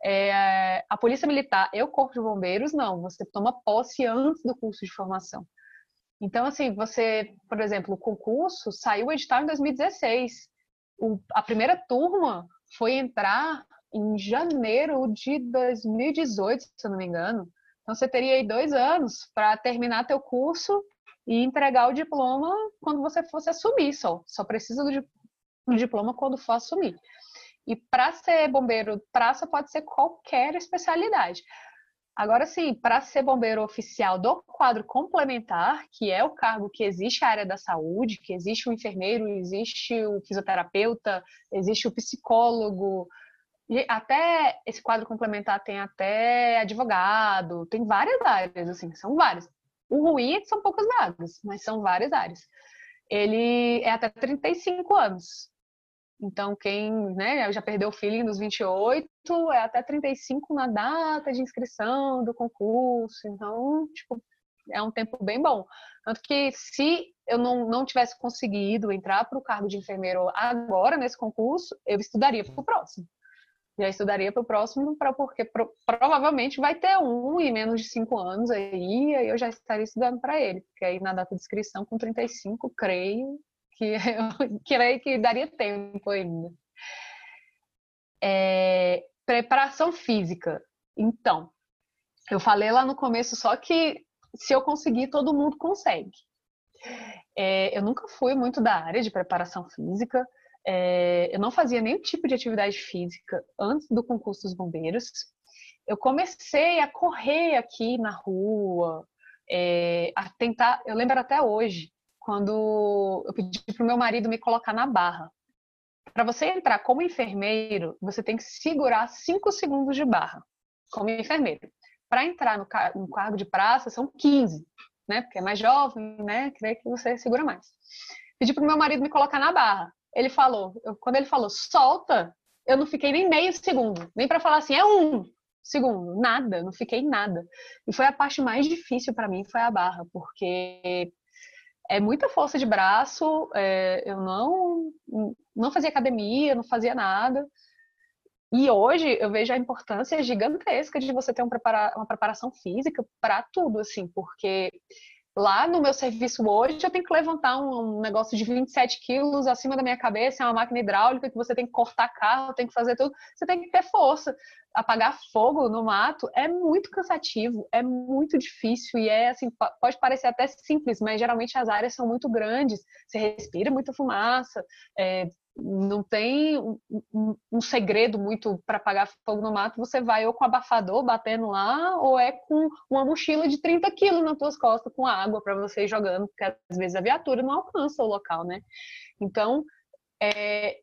É, a Polícia Militar e o Corpo de Bombeiros, não. Você toma posse antes do curso de formação. Então, assim, você, por exemplo, o concurso saiu o edital em 2016. O, a primeira turma foi entrar em janeiro de 2018, se eu não me engano. Então você teria aí dois anos para terminar teu curso e entregar o diploma quando você fosse assumir só. Só precisa do, diploma quando for assumir. E para ser bombeiro praça pode ser qualquer especialidade. Agora sim, para ser bombeiro oficial do quadro complementar, que é o cargo que existe a área da saúde, que existe o enfermeiro, existe o fisioterapeuta, existe o psicólogo, e até esse quadro complementar tem até advogado, tem várias áreas, assim, são várias. O ruim é que são poucas vagas, mas são várias áreas. Ele é até 35 anos. Então, quem né, já perdeu o feeling dos 28, é até 35 na data de inscrição do concurso. Então, tipo, é um tempo bem bom. Tanto que se eu não, não tivesse conseguido entrar para o cargo de enfermeiro agora nesse concurso, eu estudaria para o próximo já estudaria para o próximo, pra, porque pro, provavelmente vai ter um em menos de cinco anos aí, aí eu já estaria estudando para ele, porque aí na data de inscrição com 35, creio que [laughs] eu, creio que daria tempo ainda. É, preparação física. Então, eu falei lá no começo só que se eu conseguir, todo mundo consegue. É, eu nunca fui muito da área de preparação física. É, eu não fazia nenhum tipo de atividade física antes do concurso dos bombeiros. Eu comecei a correr aqui na rua, é, a tentar. Eu lembro até hoje, quando eu pedi para o meu marido me colocar na barra. Para você entrar como enfermeiro, você tem que segurar 5 segundos de barra, como enfermeiro. Para entrar no, no cargo de praça, são 15 né? Porque é mais jovem, né? Creio que você segura mais. Pedi pro meu marido me colocar na barra. Ele falou, eu, quando ele falou solta, eu não fiquei nem meio segundo, nem para falar assim, é um segundo, nada, não fiquei nada. E foi a parte mais difícil para mim, foi a barra, porque é muita força de braço, é, eu não, não fazia academia, não fazia nada. E hoje eu vejo a importância gigantesca de você ter um prepara uma preparação física para tudo, assim, porque lá no meu serviço hoje eu tenho que levantar um, negócio de 27 quilos acima da minha cabeça, é uma máquina hidráulica que você tem que cortar carro, tem que fazer tudo, você tem que ter força. Apagar fogo no mato é muito cansativo, é muito difícil e é assim, pode parecer até simples, mas geralmente as áreas são muito grandes, você respira muita fumaça, é, não tem um, um, um segredo muito para apagar fogo no mato, você vai ou com abafador batendo lá, ou é com uma mochila de 30 quilos nas tuas costas com água para você ir jogando, porque às vezes a viatura não alcança o local, né? Então, é,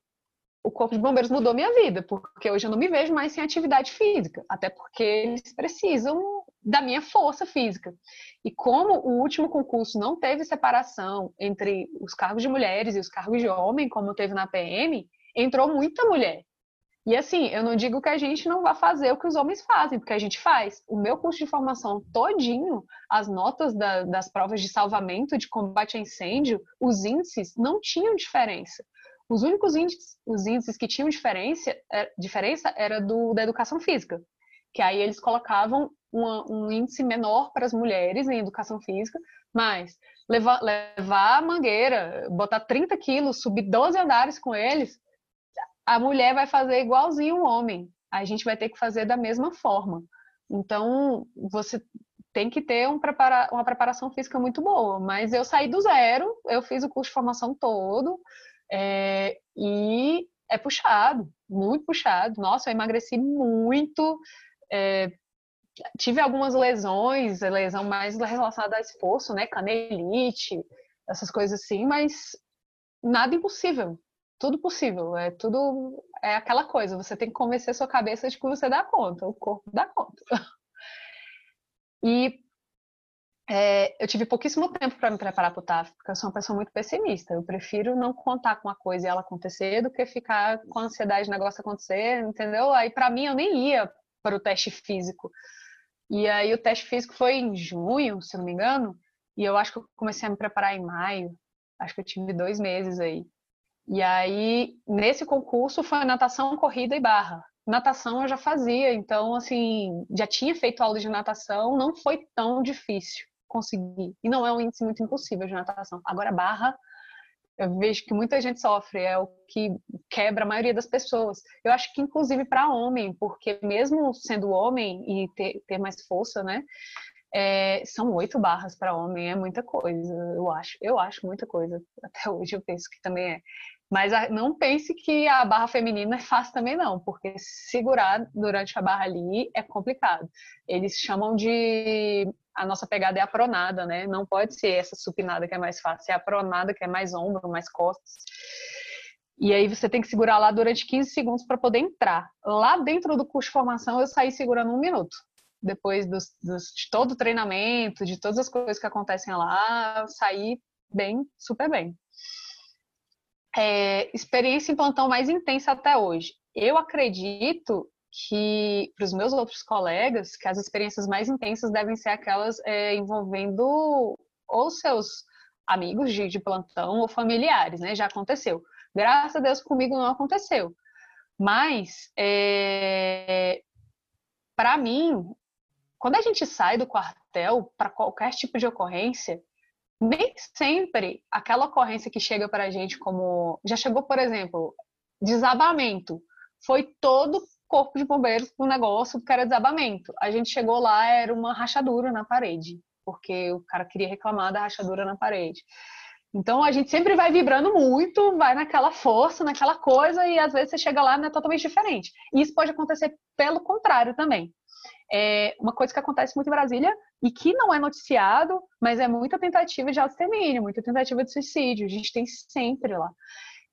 o Corpo de Bombeiros mudou minha vida, porque hoje eu não me vejo mais sem atividade física, até porque eles precisam da minha força física. E como o último concurso não teve separação entre os cargos de mulheres e os cargos de homem, como teve na PM, entrou muita mulher. E assim, eu não digo que a gente não vá fazer o que os homens fazem, porque a gente faz. O meu curso de formação todinho, as notas da, das provas de salvamento, de combate a incêndio, os índices não tinham diferença. Os únicos índices, os índices que tinham diferença, é, diferença era do da educação física, que aí eles colocavam uma, um índice menor para as mulheres em educação física, mas levar, levar a mangueira, botar 30 quilos, subir 12 andares com eles, a mulher vai fazer igualzinho o homem. A gente vai ter que fazer da mesma forma. Então, você tem que ter um prepara uma preparação física muito boa. Mas eu saí do zero, eu fiz o curso de formação todo, é, e é puxado, muito puxado. Nossa, eu emagreci muito, é, tive algumas lesões, lesão mais relacionada a esforço, né? Canelite, essas coisas assim, mas nada impossível. Tudo possível. É tudo. É aquela coisa. Você tem que convencer sua cabeça de que você dá conta. O corpo dá conta. [laughs] E é, eu tive pouquíssimo tempo para me preparar para o TAF, porque eu sou uma pessoa muito pessimista. Eu prefiro não contar com uma coisa e ela acontecer do que ficar com a ansiedade do negócio acontecer, entendeu? Aí, para mim, eu nem ia para o teste físico. E aí o teste físico foi em junho, se não me engano, e eu acho que eu comecei a me preparar em maio. Acho que eu tive dois meses aí. E aí, nesse concurso, foi natação, corrida e barra. Natação eu já fazia, então, assim, já tinha feito aula de natação, não foi tão difícil conseguir. E não é um índice muito impossível de natação. Agora, barra, eu vejo que muita gente sofre, é o que quebra a maioria das pessoas. Eu acho que inclusive para homem, porque mesmo sendo homem e ter, ter mais força, né? É, são oito barras para homem, é muita coisa, eu acho. Eu acho muita coisa. Até hoje eu penso que também é. Mas não pense que a barra feminina [laughs] é fácil também, não, porque segurar durante a barra ali é complicado. Eles chamam de a nossa pegada é a pronada, né? Não pode ser essa supinada que é mais fácil, é a pronada que é mais ombro, mais costas. E aí você tem que segurar lá durante 15 segundos para poder entrar. Lá dentro do curso de formação eu saí segurando um minuto. Depois dos, dos, de todo o treinamento, de todas as coisas que acontecem lá, eu saí bem, super bem. É, experiência em plantão mais intensa até hoje. Eu acredito que para os meus outros colegas que as experiências mais intensas devem ser aquelas é, envolvendo ou seus amigos de, de, plantão ou familiares, né? Já aconteceu. Graças a Deus comigo não aconteceu. Mas é, para mim, quando a gente sai do quartel para qualquer tipo de ocorrência, nem sempre aquela ocorrência que chega para a gente como já chegou, por exemplo, desabamento, foi todo corpo de bombeiros para o negócio, porque era desabamento. A gente chegou lá, era uma rachadura na parede. porque o cara queria reclamar da rachadura na parede. Então a gente sempre vai vibrando muito, vai naquela força, naquela coisa, e às vezes você chega lá e é totalmente diferente. E isso pode acontecer pelo contrário também. É uma coisa que acontece muito em Brasília e que não é noticiado, mas é muita tentativa de auto-extermínio, muita tentativa de suicídio. A gente tem sempre lá.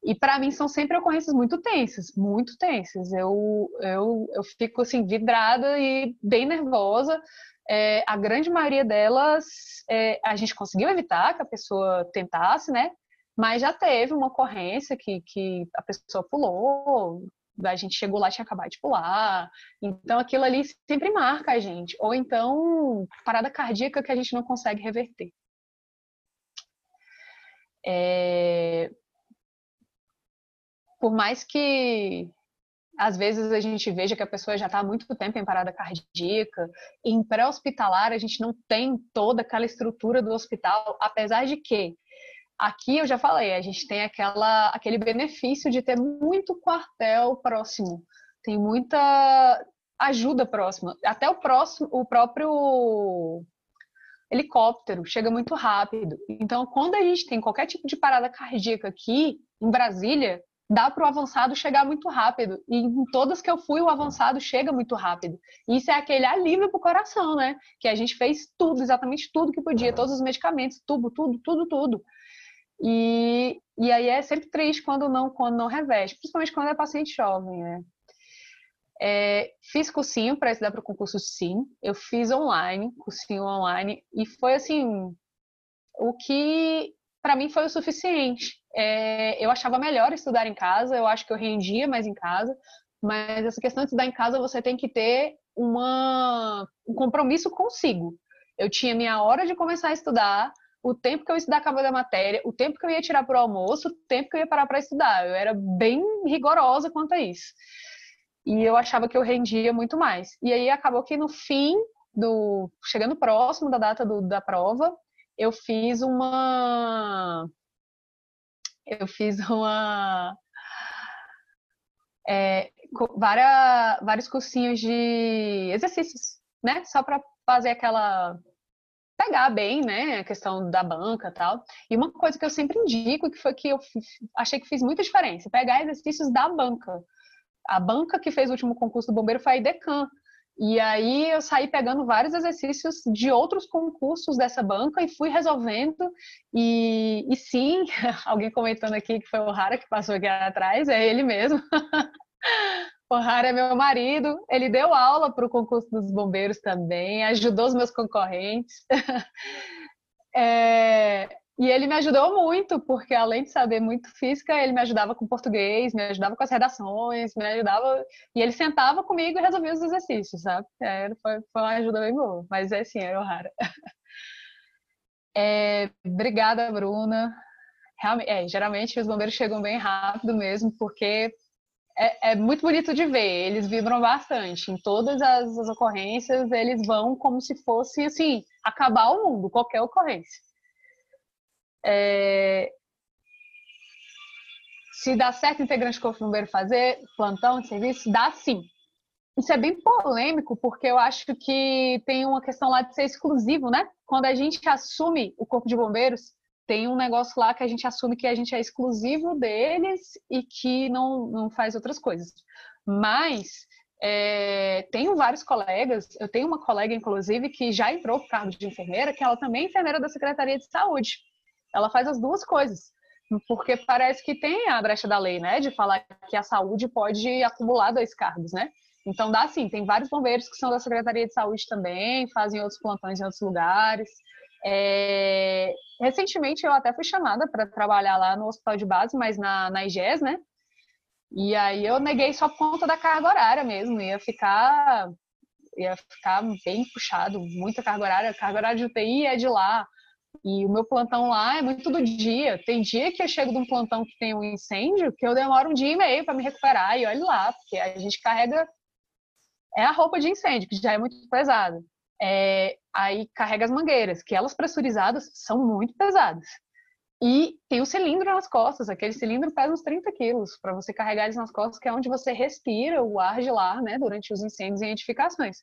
E para mim são sempre ocorrências muito tensas, muito tensas. Eu, eu, eu fico assim vidrada e bem nervosa é, a grande maioria delas é, a gente conseguiu evitar que a pessoa tentasse, né? Mas já teve uma ocorrência que, que a pessoa pulou, a gente chegou lá tinha acabado de pular. Então aquilo ali sempre marca a gente. Ou então parada cardíaca que a gente não consegue reverter. É... Por mais que às vezes a gente veja que a pessoa já está há muito tempo em parada cardíaca. Em pré-hospitalar, a gente não tem toda aquela estrutura do hospital, apesar de que aqui eu já falei, a gente tem aquela, aquele benefício de ter muito quartel próximo, tem muita ajuda próxima. Até o próximo, o próprio helicóptero chega muito rápido. Então, quando a gente tem qualquer tipo de parada cardíaca aqui em Brasília, dá para o avançado chegar muito rápido. E em todas que eu fui, o avançado chega muito rápido. E isso é aquele alívio para o coração, né? Que a gente fez tudo, exatamente tudo que podia, todos os medicamentos, tudo, tudo, tudo, tudo. E, e aí é sempre triste quando não, quando não reveste, principalmente quando é paciente jovem, né? É, fiz cursinho para estudar para o concurso sim. Eu fiz online, cursinho online, e foi assim o que para mim foi o suficiente. É, eu achava melhor estudar em casa, eu acho que eu rendia mais em casa, mas essa questão de estudar em casa você tem que ter uma, um compromisso consigo. Eu tinha minha hora de começar a estudar, o tempo que eu ia estudar cada matéria, o tempo que eu ia tirar para o almoço, o tempo que eu ia parar para estudar. Eu era bem rigorosa quanto a isso. E eu achava que eu rendia muito mais. E aí acabou que no fim do chegando próximo da data do, da prova, eu fiz uma. Eu fiz uma. É, várias, vários cursinhos de exercícios, né? Só para fazer aquela. pegar bem, né? A questão da banca e tal. E uma coisa que eu sempre indico, que foi que eu achei que fez muita diferença: pegar exercícios da banca. A banca que fez o último concurso do bombeiro foi a IDECAN. E aí eu saí pegando vários exercícios de outros concursos dessa banca e fui resolvendo. E, e sim, [laughs] alguém comentando aqui que foi o Rara que passou aqui atrás, é ele mesmo. [laughs] o Rara é meu marido, ele deu aula para o concurso dos bombeiros também, ajudou os meus concorrentes. [laughs] é, e ele me ajudou muito, porque além de saber muito física, ele me ajudava com português, me ajudava com as redações, me ajudava. E ele sentava comigo e resolvia os exercícios, sabe? É, foi, foi uma ajuda bem boa, mas é assim, era rara. [laughs] É, obrigada, Bruna. Realmente, é, geralmente os bombeiros chegam bem rápido mesmo, porque é, é, muito bonito de ver. Eles vibram bastante. Em todas as, as ocorrências, eles vão como se fosse assim, acabar o mundo, qualquer ocorrência. É... Se dá certo integrante do Corpo Bombeiro fazer plantão de serviço, dá sim. Isso é bem polêmico, porque eu acho que tem uma questão lá de ser exclusivo, né? Quando a gente assume o Corpo de Bombeiros, tem um negócio lá que a gente assume que a gente é exclusivo deles e que não, não faz outras coisas. Mas é, tenho vários colegas, eu tenho uma colega, inclusive, que já entrou para o cargo de enfermeira, que ela também é enfermeira da Secretaria de Saúde ela faz as duas coisas. Porque parece que tem a brecha da lei, né? De falar que a saúde pode acumular dois cargos, né? Então dá sim, tem vários bombeiros que são da Secretaria de Saúde também, fazem outros plantões em outros lugares. É... Recentemente eu até fui chamada para trabalhar lá no hospital de base, mas na, na IGES, né? E aí eu neguei só por conta da carga horária mesmo, ia ficar ia ficar bem puxado, muita carga horária, carga horária de UTI é de lá, e o meu plantão lá é muito do dia. Tem dia que eu chego de um plantão que tem um incêndio que eu demoro um dia e meio para me recuperar e olhe lá, porque a gente carrega é a roupa de incêndio, que já é muito pesada. É, aí carrega as mangueiras, que elas pressurizadas são muito pesadas. E tem o cilindro nas costas, aquele cilindro pesa uns 30 quilos para você carregar eles nas costas, que é onde você respira o ar de lá, né, durante os incêndios e edificações.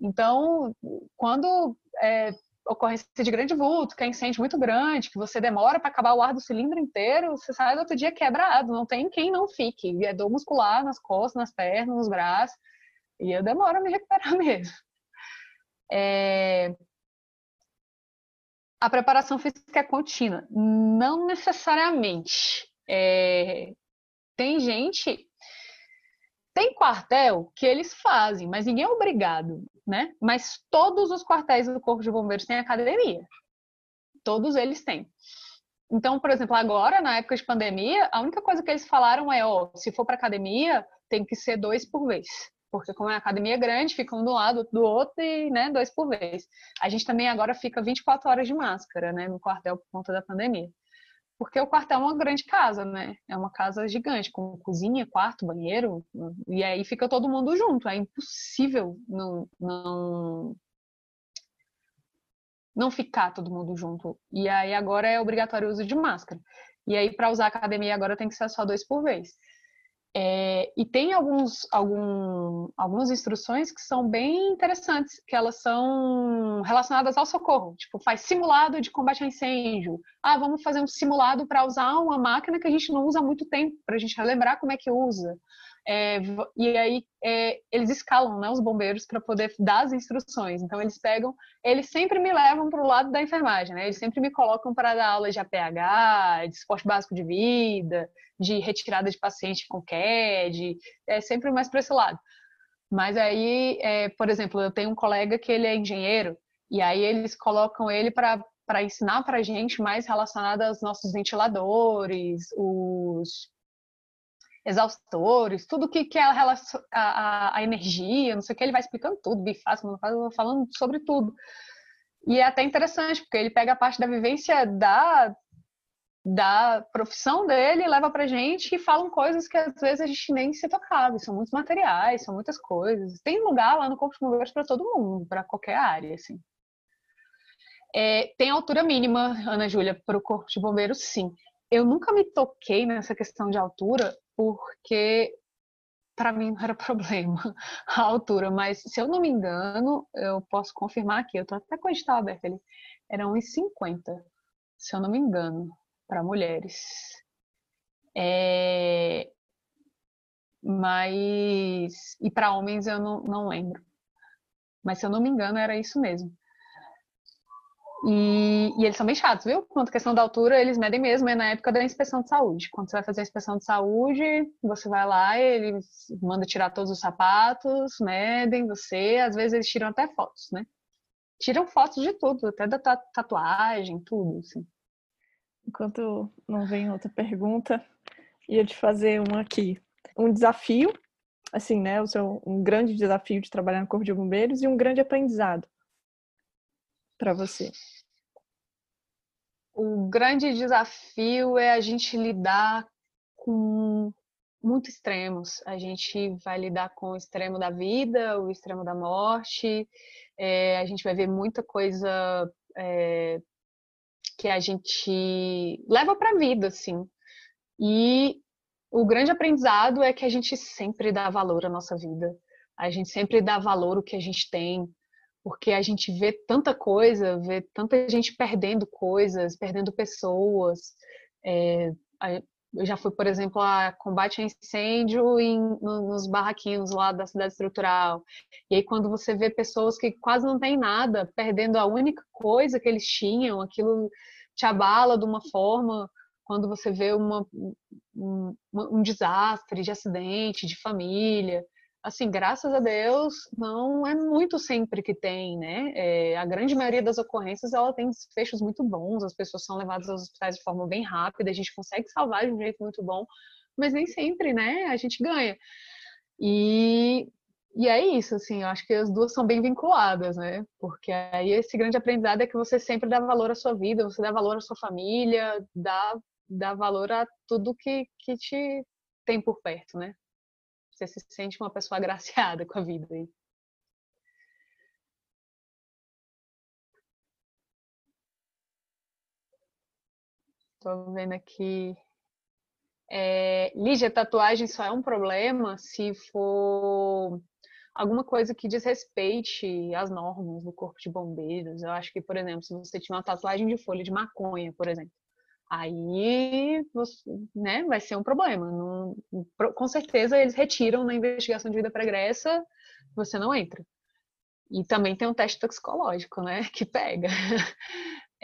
Então, quando é, ocorrência de grande vulto, que é incêndio muito grande, que você demora para acabar o ar do cilindro inteiro, você sai do outro dia quebrado, não tem quem não fique. É dor muscular nas costas, nas pernas, nos braços, e eu demoro a me recuperar [laughs] mesmo. É... A preparação física é contínua? Não necessariamente. É... Tem gente tem quartel que eles fazem, mas ninguém é obrigado, né? Mas todos os quartéis do Corpo de Bombeiros têm academia. Todos eles têm. Então, por exemplo, agora, na época de pandemia, a única coisa que eles falaram é, ó, se for para academia, tem que ser dois por vez. Porque como a academia é grande, fica um do lado, do outro e, né, dois por vez. A gente também agora fica 24 horas de máscara, né, no quartel por conta da pandemia porque o quartel é uma grande casa, né? É uma casa gigante, com cozinha, quarto, banheiro, e aí fica todo mundo junto. É impossível não, não, não ficar todo mundo junto. E aí agora é obrigatório o uso de máscara. E aí, para usar a academia agora tem que ser só dois por vez. É, e tem alguns, algum, algumas instruções que são bem interessantes, que elas são relacionadas ao socorro. Tipo, faz simulado de combate a incêndio. Ah, vamos fazer um simulado para usar uma máquina que a gente não usa há muito tempo, para a gente relembrar como é que usa. É, e aí é, eles escalam né, os bombeiros para poder dar as instruções. Então eles pegam, eles sempre me levam para o lado da enfermagem, né? Eles sempre me colocam para dar aulas de APH, de esporte básico de vida, de retirada de paciente com CAD, é sempre mais para esse lado. Mas aí, é, por exemplo, eu tenho um colega que ele é engenheiro e aí eles colocam ele para para ensinar para a gente mais relacionado aos nossos ventiladores, os exaustores, tudo que, que é a, a, a, energia, não sei o que, ele vai explicando tudo, bifásico, falando sobre tudo. E é até interessante, porque ele pega a parte da vivência da, da profissão dele, leva pra gente e falam coisas que às vezes a gente nem se tocava, são muitos materiais, são muitas coisas. Tem lugar lá no Corpo de Bombeiros para todo mundo, para qualquer área, assim. É, tem altura mínima, Ana Júlia, para o Corpo de Bombeiros, sim. Eu nunca me toquei nessa questão de altura, porque para mim não era [laughs] problema a altura, mas se eu não me engano, eu posso confirmar aqui, eu tô até com o edital aberto ali, era 1,50, se eu não me engano, para mulheres. É... Mas. E para homens eu não, não lembro. Mas se eu não me engano, era isso mesmo. E, e, eles são bem chatos, viu? Quanto à questão da altura, eles medem mesmo, é na época da inspeção de saúde. Quando você vai fazer a inspeção de saúde, você vai lá, eles mandam tirar todos os sapatos, medem você, às vezes eles tiram até fotos, né? Tiram fotos de tudo, até da tatuagem, tudo, assim. Enquanto não vem outra pergunta, ia te fazer uma aqui. Um desafio, assim, né? O seu, um grande desafio de trabalhar no Corpo de Bombeiros e um grande aprendizado para você? O grande desafio é a gente lidar com muitos extremos. A gente vai lidar com o extremo da vida, o extremo da morte. É, a gente vai ver muita coisa é, que a gente leva para a vida, assim. E o grande aprendizado é que a gente sempre dá valor à nossa vida. A gente sempre dá valor ao que a gente tem porque a gente vê tanta coisa, vê tanta gente perdendo coisas, perdendo pessoas. É, eu já fui, por exemplo, a combate a incêndio em, nos barraquinhos lá da cidade estrutural. E aí, quando você vê pessoas que quase não têm nada, perdendo a única coisa que eles tinham, aquilo te abala de uma forma. Quando você vê uma, um, um desastre de acidente, de família assim, graças a Deus, não é muito sempre que tem, né? É, a grande maioria das ocorrências, ela tem desfechos muito bons, as pessoas são levadas aos hospitais de forma bem rápida, a gente consegue salvar de um jeito muito bom, mas nem sempre, né? A gente ganha. E, e é isso, assim, eu acho que as duas são bem vinculadas, né? Porque aí esse grande aprendizado é que você sempre dá valor à sua vida, você dá valor à sua família, dá, dá valor a tudo que, que te tem por perto, né? Você se sente uma pessoa [laughs] agraciada com a vida. Estou vendo aqui. É, Lígia, tatuagem só é um problema se for alguma coisa que desrespeite as normas do corpo de bombeiros. Eu acho que, por exemplo, se você tiver uma tatuagem de folha de maconha, por exemplo, aí você, né, vai ser um problema. Não, com certeza eles retiram na investigação de vida pregressa, você não entra. E também tem um teste toxicológico, né, [laughs] que pega.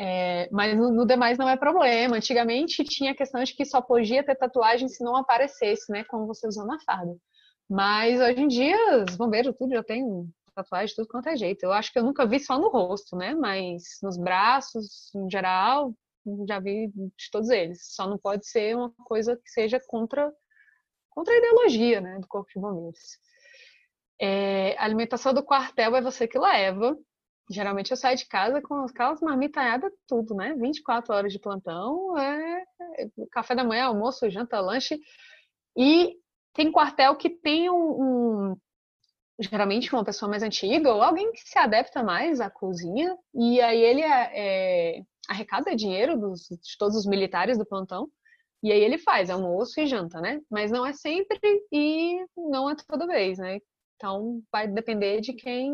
É, mas no, no, demais não é problema. Antigamente tinha a questão de que só podia ter tatuagem se não aparecesse, né, como você usou na farda. Mas hoje em dia, os bombeiros tudo já tem tatuagem, tudo quanto é jeito. Eu acho que eu nunca vi só no rosto, né? Mas nos braços, em geral, já vi de todos eles. Só não pode ser uma coisa que seja contra, contra a ideologia, né, do corpo de bombeiros. É, a alimentação do quartel é você que leva. Geralmente eu saio de casa com aquelas marmitanhadas, tudo, né? 24 horas de plantão, é, é café da manhã, almoço, janta, lanche. E tem quartel que tem um, um, geralmente uma pessoa mais antiga ou alguém que se adapta mais à cozinha e aí ele é, é, arrecada dinheiro dos, de todos os militares do plantão e aí ele faz almoço e janta, né? Mas não é sempre e não é toda vez, né? Então vai depender de quem,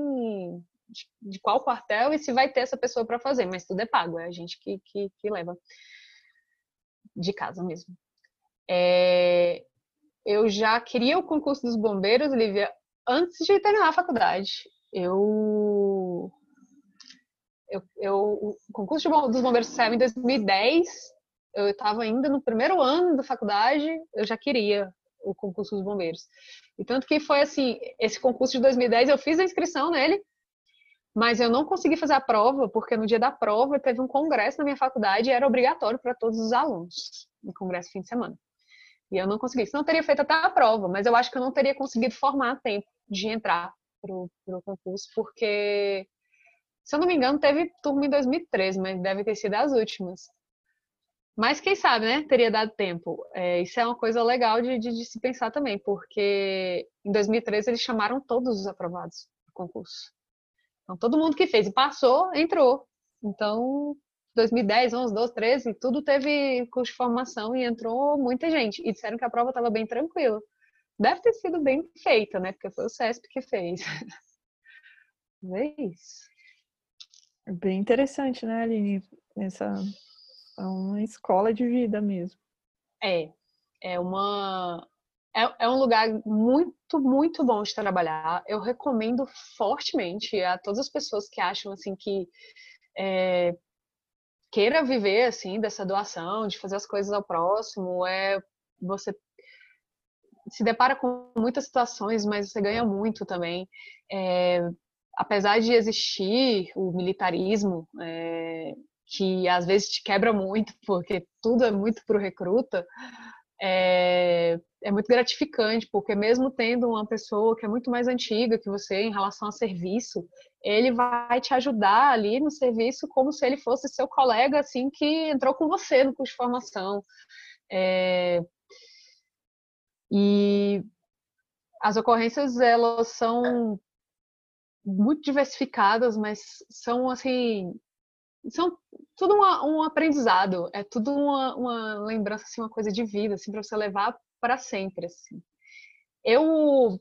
de, de qual quartel e se vai ter essa pessoa para fazer, mas tudo é pago, é a gente que, que, que leva de casa mesmo. É, eu já queria o concurso dos bombeiros, Lívia, antes de terminar a faculdade. Eu. Eu, eu o concurso dos bombeiros saiu em 2010. Eu estava ainda no primeiro ano da faculdade, eu já queria o concurso dos bombeiros. E tanto que foi assim, esse concurso de 2010 eu fiz a inscrição nele, mas eu não consegui fazer a prova porque no dia da prova teve um congresso na minha faculdade e era obrigatório para todos os alunos, no congresso fim de semana. E eu não consegui. Senão eu teria feito até a prova, mas eu acho que eu não teria conseguido formar a tempo de entrar pro, pro concurso, porque, se eu não me engano, teve turma em 2013, mas deve ter sido as últimas. Mas quem sabe, né? Teria dado tempo. É, isso é uma coisa legal de, de, de, se pensar também, porque em 2013 eles chamaram todos os aprovados do concurso. Então, todo mundo que fez e passou, entrou. Então, 2010, 11, 12, 13, tudo teve curso de formação e entrou muita gente. E disseram que a prova estava bem tranquila. Deve ter sido bem feita, né? Porque foi o CESP que fez. [laughs] É isso. Bem interessante, né, Aline? Essa é uma escola de vida mesmo. É. É uma. É, é um lugar muito, muito bom de trabalhar. Eu recomendo fortemente a todas as pessoas que acham assim que é, queira viver assim dessa doação, de fazer as coisas ao próximo, é você se depara com muitas situações, mas você ganha muito também. É, apesar de existir o militarismo, é, que às vezes te quebra muito, porque tudo é muito para o recruta, é, é muito gratificante, porque mesmo tendo uma pessoa que é muito mais antiga que você em relação a serviço, ele vai te ajudar ali no serviço como se ele fosse seu colega, assim, que entrou com você no curso de formação. É... E as ocorrências, elas são muito diversificadas, mas são, assim, são tudo uma, um aprendizado, é tudo uma, uma lembrança, assim, uma coisa de vida, assim, para você levar para sempre, assim. Eu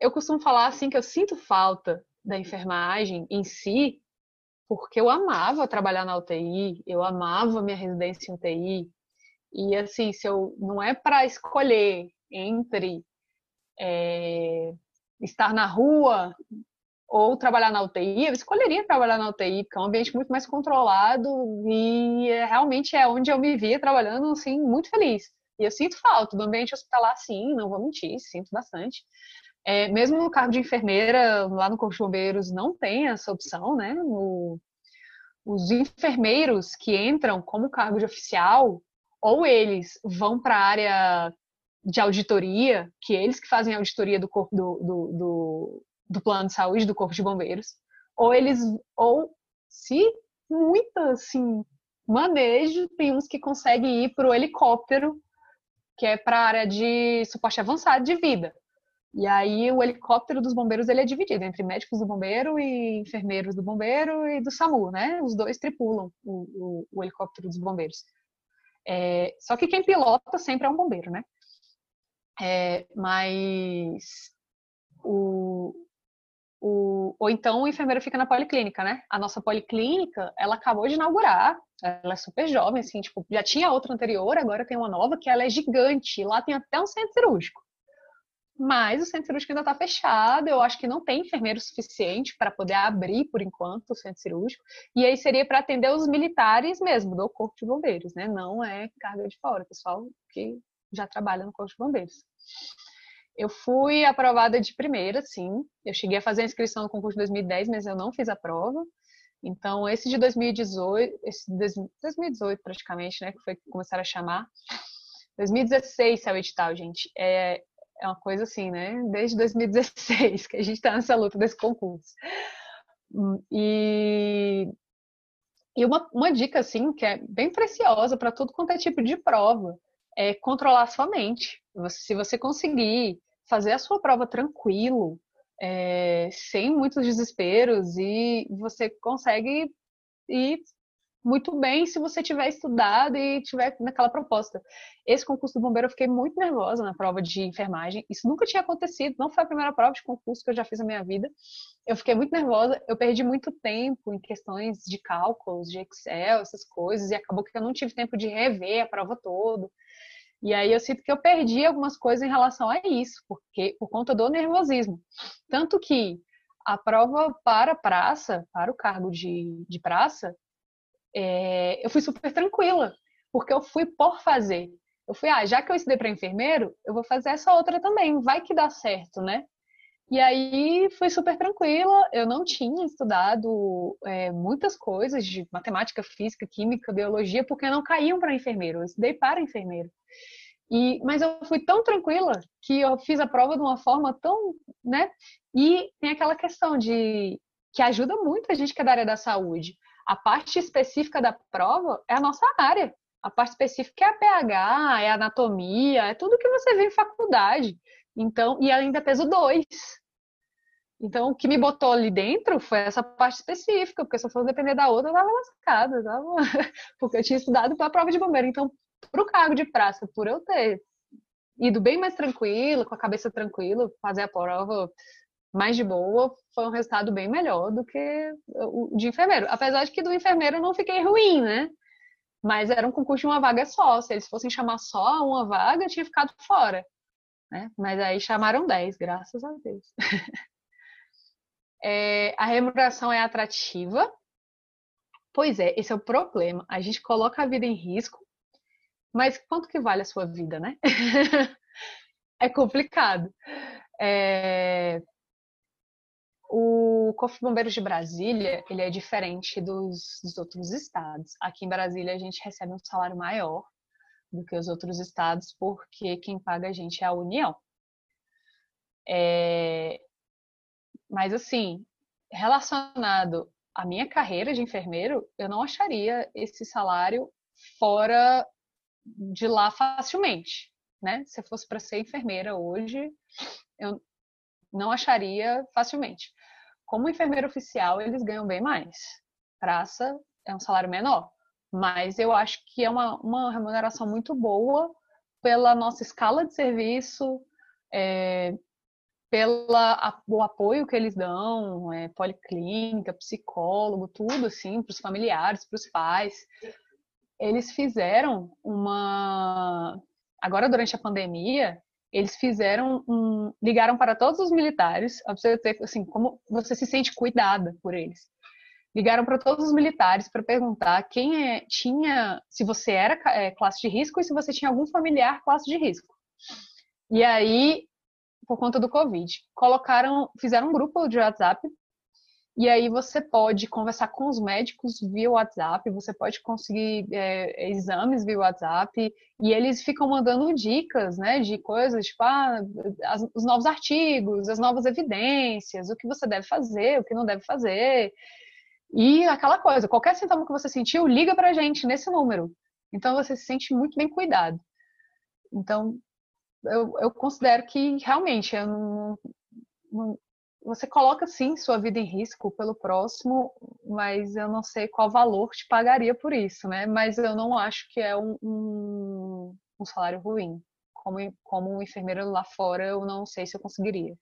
eu costumo falar assim que eu sinto falta da enfermagem em si, porque eu amava trabalhar na UTI, eu amava minha residência em UTI. E assim, se eu não é para escolher entre é, estar na rua ou trabalhar na UTI, eu escolheria trabalhar na UTI, porque é um ambiente muito mais controlado e é, realmente é onde eu me via trabalhando assim muito feliz. E eu sinto falta do ambiente hospitalar, sim, não vou mentir, sinto bastante. É, mesmo no cargo de enfermeira, lá no Corpo de Bombeiros, não tem essa opção, né? Os enfermeiros que entram como cargo de oficial, ou eles vão para a área de auditoria, que eles que fazem a auditoria do corpo do, do, do, do, plano de saúde do corpo de bombeiros, ou eles, ou se muito assim manejo, tem uns que conseguem ir para o helicóptero, que é para a área de suporte avançado de vida. E aí o helicóptero dos bombeiros ele é dividido entre médicos do bombeiro e enfermeiros do bombeiro e do SAMU, né? Os dois tripulam o, o, o helicóptero dos bombeiros. É, só que quem pilota sempre é um bombeiro, né? É, mas o, o, ou então o enfermeiro fica na policlínica, né? A nossa policlínica, ela acabou de inaugurar, ela é super jovem, assim, tipo, já tinha outra anterior, agora tem uma nova que ela é gigante, lá tem até um centro cirúrgico. Mas o centro cirúrgico ainda está fechado, eu acho que não tem enfermeiro suficiente para poder abrir, por enquanto, o centro cirúrgico. E aí seria para atender os militares mesmo, do Corpo de Bombeiros, né? Não é carga de fora, pessoal que já trabalha no Corpo de Bombeiros. Eu fui aprovada de primeira, sim. Eu cheguei a fazer a inscrição no concurso de 2010, mas eu não fiz a prova. Então, esse de 2018, esse de 2018 praticamente, né, que foi que começaram a chamar. 2016 saiu o edital, gente. É, é uma coisa assim, né? Desde 2016 que a gente está nessa luta desse concurso. E, e uma, uma dica, assim, que é bem preciosa para todo quanto é tipo de prova, é controlar sua mente. Se você conseguir fazer a sua prova tranquilo, é, sem muitos desesperos, e você consegue ir muito bem se você tiver estudado e tiver naquela proposta. Esse concurso do bombeiro eu fiquei muito nervosa na prova de enfermagem. Isso nunca tinha acontecido, não foi a primeira prova de concurso que eu já fiz na minha vida. Eu fiquei muito nervosa, eu perdi muito tempo em questões de cálculos, de Excel, essas coisas, e acabou que eu não tive tempo de rever a prova toda. E aí eu sinto que eu perdi algumas coisas em relação a isso, porque por conta do nervosismo. Tanto que a prova para praça, para o cargo de, de praça, é, eu fui super tranquila, porque eu fui por fazer. Eu fui, ah, já que eu estudei para enfermeiro, eu vou fazer essa outra também, vai que dá certo, né? E aí fui super tranquila, eu não tinha estudado é, muitas coisas de matemática, física, química, biologia, porque não caíam para enfermeiro, eu estudei para enfermeiro. E, mas eu fui tão tranquila que eu fiz a prova de uma forma tão, né? E tem aquela questão de que ajuda muito a gente que é da área da saúde. A parte específica da prova é a nossa área. A parte específica é a pH, é a anatomia, é tudo que você vê em faculdade. Então, e ainda peso 2. Então, o que me botou ali dentro foi essa parte específica, porque se eu fosse depender da outra, eu tava lascada, tava... [laughs] porque eu tinha estudado para a prova de bombeiro. Então, para o cargo de praça, por eu ter ido bem mais tranquilo, com a cabeça tranquila, fazer a prova mais de boa, foi um resultado bem melhor do que o de enfermeiro. Apesar de que do enfermeiro eu não fiquei ruim, né? Mas era um concurso de uma vaga só. Se eles fossem chamar só uma vaga, eu tinha ficado fora. Né? Mas aí chamaram 10, graças a Deus. [laughs] é, a remuneração é atrativa. Pois é, esse é o problema. A gente coloca a vida em risco mas quanto que vale a sua vida, né? [laughs] é complicado. É... O Corpo de Bombeiros de Brasília, ele é diferente dos, dos, outros estados. Aqui em Brasília, a gente recebe um salário maior do que os outros estados, porque quem paga a gente é a União. É... Mas, assim, relacionado à minha carreira de enfermeiro, eu não acharia esse salário fora de lá facilmente, né? Se eu fosse para ser enfermeira hoje, eu não acharia facilmente. Como enfermeira oficial, eles ganham bem mais. Praça é um salário menor, mas eu acho que é uma, uma remuneração muito boa pela nossa escala de serviço, é, pela o apoio que eles dão, é, policlínica, psicólogo, tudo assim, para os familiares, para os pais eles fizeram uma. Agora, durante a pandemia, eles fizeram um. ligaram para todos os militares, assim, como você se sente cuidada por eles. Ligaram para todos os militares para perguntar quem é, tinha, se você era é, classe de risco e se você tinha algum familiar classe de risco. E aí, por conta do Covid, colocaram, fizeram um grupo de WhatsApp e aí você pode conversar com os médicos via WhatsApp, você pode conseguir é, exames via WhatsApp, e eles ficam mandando dicas, né, de coisas, tipo, ah, as, os novos artigos, as novas evidências, o que você deve fazer, o que não deve fazer. E aquela coisa, qualquer sintoma que você sentiu, liga pra gente nesse número. Então você se sente muito bem cuidado. Então, eu, eu considero que realmente eu não, não, você coloca sim sua vida em risco pelo próximo, mas eu não sei qual valor te pagaria por isso, né? Mas eu não acho que é um, um, um salário ruim. Como, como enfermeiro lá fora, eu não sei se eu conseguiria.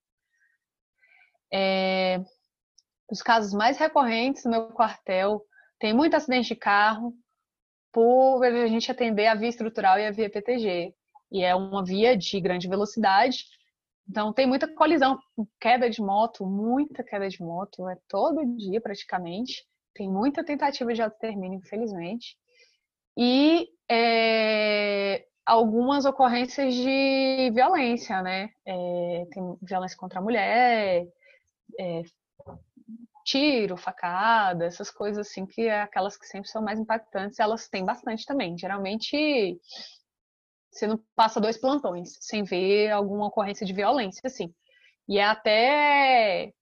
É, os casos mais recorrentes no meu quartel tem muito acidente de carro por a gente atender a via estrutural e a via PTG. E é uma via de grande velocidade, então tem muita colisão, queda de moto, muita queda de moto, é todo dia praticamente. Tem muita tentativa de autotermínio, infelizmente. E é, algumas ocorrências de violência, né? É, tem violência contra a mulher, é, tiro, facada, essas coisas assim, que é aquelas que sempre são mais impactantes, elas têm bastante também. Geralmente você não passa dois plantões sem ver alguma ocorrência de violência, assim. E é até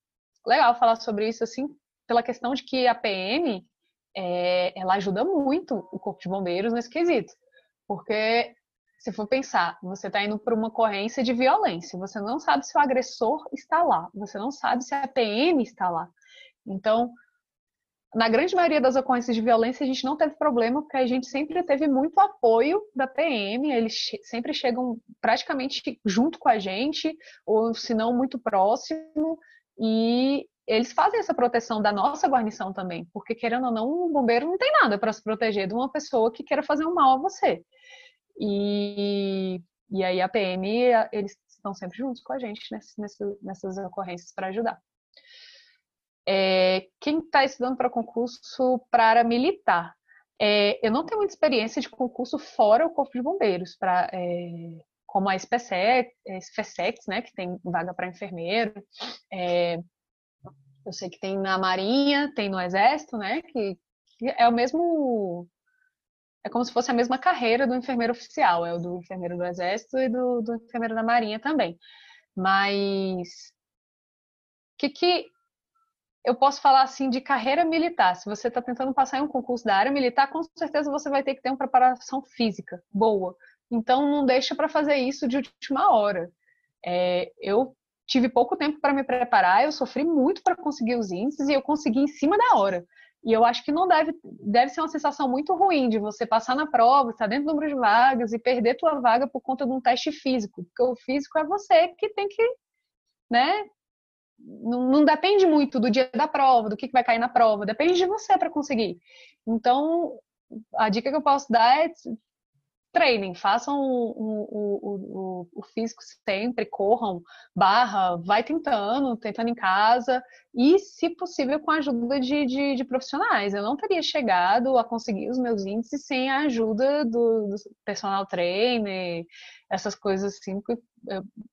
legal falar sobre isso, assim, pela questão de que a PM, é, ela ajuda muito o Corpo de Bombeiros nesse quesito. Porque, se for pensar, você está indo para uma ocorrência de violência, você não sabe se o agressor está lá, você não sabe se a PM está lá. Então, na grande maioria das ocorrências de violência, a gente não teve problema, porque a gente sempre teve muito apoio da PM, eles sempre chegam praticamente junto com a gente, ou se não muito próximo, e eles fazem essa proteção da nossa guarnição também, porque querendo ou não, um bombeiro não tem nada para se proteger de uma pessoa que queira fazer um mal a você. E, e aí a PM, eles estão sempre juntos com a gente nessas, nessas ocorrências para ajudar. É, quem está estudando para concurso para área militar? É, eu não tenho muita experiência de concurso fora o Corpo de Bombeiros, pra, é, como a SPSEC, SPSEC, né, que tem vaga para enfermeiro. É, eu sei que tem na Marinha, tem no Exército, né, que, que é o mesmo é como se fosse a mesma carreira do enfermeiro oficial, é o do enfermeiro do Exército e do, do enfermeiro da Marinha também. Mas o que, que eu posso falar assim de carreira militar. Se você está tentando passar em um concurso da área militar, com certeza você vai ter que ter uma preparação física boa. Então não deixa para fazer isso de última hora. É, eu tive pouco tempo para me preparar, eu sofri muito para conseguir os índices e eu consegui em cima da hora. E eu acho que não deve, deve ser uma sensação muito ruim de você passar na prova, estar dentro do número de vagas e perder tua vaga por conta de um teste físico, porque o físico é você que tem que, né, não, não, depende muito do dia da prova, do que, que vai cair na prova, depende de você para conseguir. Então, a dica que eu posso dar é treinem, façam o, o, o, o, físico sempre, corram, barra, vai tentando, tentando em casa e, se possível, com a ajuda de, de, de profissionais. Eu não teria chegado a conseguir os meus índices sem a ajuda do, do personal trainer, essas coisas assim,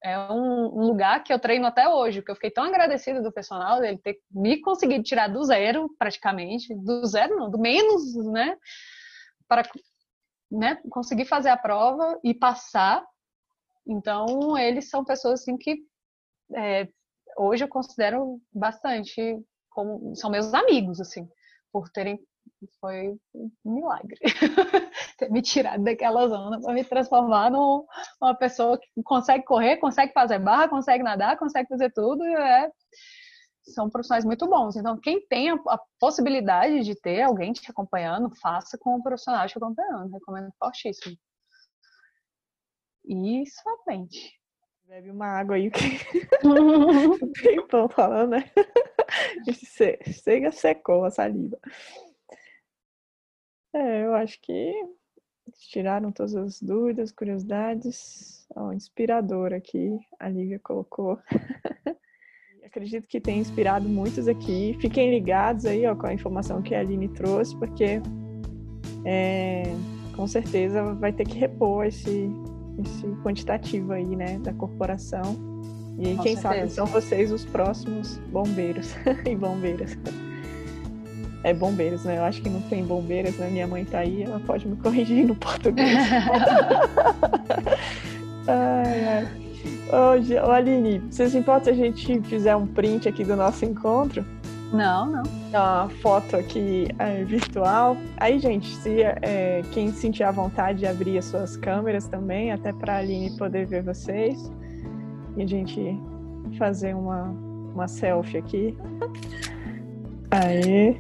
é um, lugar que eu treino até hoje, porque eu fiquei tão agradecida do personal, dele ter me conseguido tirar do zero, praticamente, do zero não, do menos, né, para né, conseguir fazer a prova e passar. Então, eles são pessoas assim que é, hoje eu considero bastante como são meus amigos assim, por terem foi um milagre ter [laughs] me tirado daquela zona para me transformar numa pessoa que consegue correr, consegue fazer barra, consegue nadar, consegue fazer tudo. É, são profissionais muito bons. Então, quem tem a, possibilidade de ter alguém te acompanhando, faça com o profissional te acompanhando. Recomendo fortíssimo. E somente. Bebe uma água aí que [laughs] [laughs] tempão falando, né? Chega, secou a saliva. É, eu acho que tiraram todas as dúvidas, curiosidades. Ó, inspirador aqui, a Lívia colocou. [laughs] Acredito que tem inspirado muitos aqui. Fiquem ligados aí ó, com a informação que a Aline trouxe, porque é, com certeza vai ter que repor esse, esse quantitativo aí, né, da corporação. E aí, quem certeza. sabe são vocês os próximos bombeiros [laughs] e bombeiras. É bombeiros, né? Eu acho que não tem bombeiras, né? Minha mãe tá aí, ela pode me corrigir no português. [laughs] ai, ai. Ô, Aline, você se importa se a gente fizer um print aqui do nosso encontro? Não, não. Uma foto aqui é, virtual. Aí, gente, se é, quem sentir a vontade de abrir as suas câmeras também, até para a Aline poder ver vocês. E a gente fazer uma, uma selfie aqui. Aí.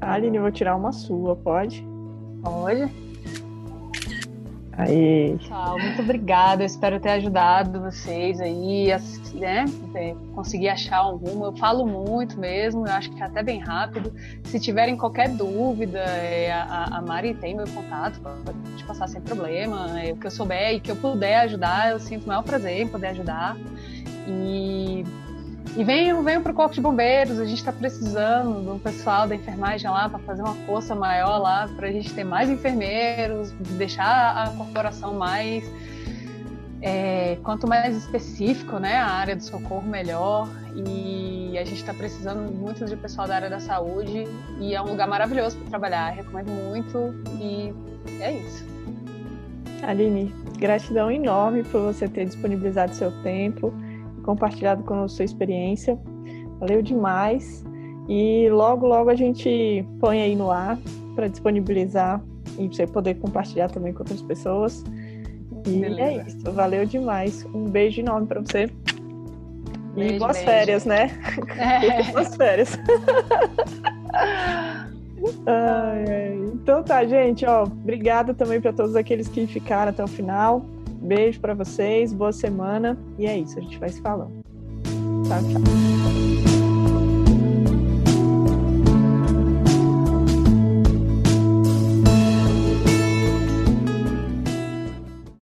Aline, eu vou tirar uma sua, pode? Pode. Aí. Pessoal, muito obrigada. Eu espero ter ajudado vocês aí, né? Conseguir achar alguma. Eu falo muito mesmo, eu acho que é até bem rápido. Se tiverem qualquer dúvida, é, a, a Mari tem meu contato, pode passar sem problema. É, o que eu souber e que eu puder ajudar, eu sinto o maior prazer em poder ajudar. E e venham, venham para o Corpo de Bombeiros, a gente está precisando do pessoal da enfermagem lá para fazer uma força maior lá, para a gente ter mais enfermeiros, deixar a corporação mais. É, quanto mais específico né, a área do socorro, melhor. E a gente está precisando muito de pessoal da área da saúde e é um lugar maravilhoso para trabalhar. Recomendo muito e é isso. Aline, gratidão enorme por você ter disponibilizado seu tempo compartilhado conosco sua experiência. Valeu demais. E logo, logo a gente põe aí no ar para disponibilizar e você poder compartilhar também com outras pessoas. E Beleza. é isso. Valeu demais. Um beijo enorme para você. Beijo, e boas beijo. férias, né? É. [laughs] boas férias. [laughs] ai. Então tá, gente. Ó, obrigada também para todos aqueles que ficaram até o final. Beijo para vocês, boa semana. E é isso, a gente vai se falando. Tchau, tchau.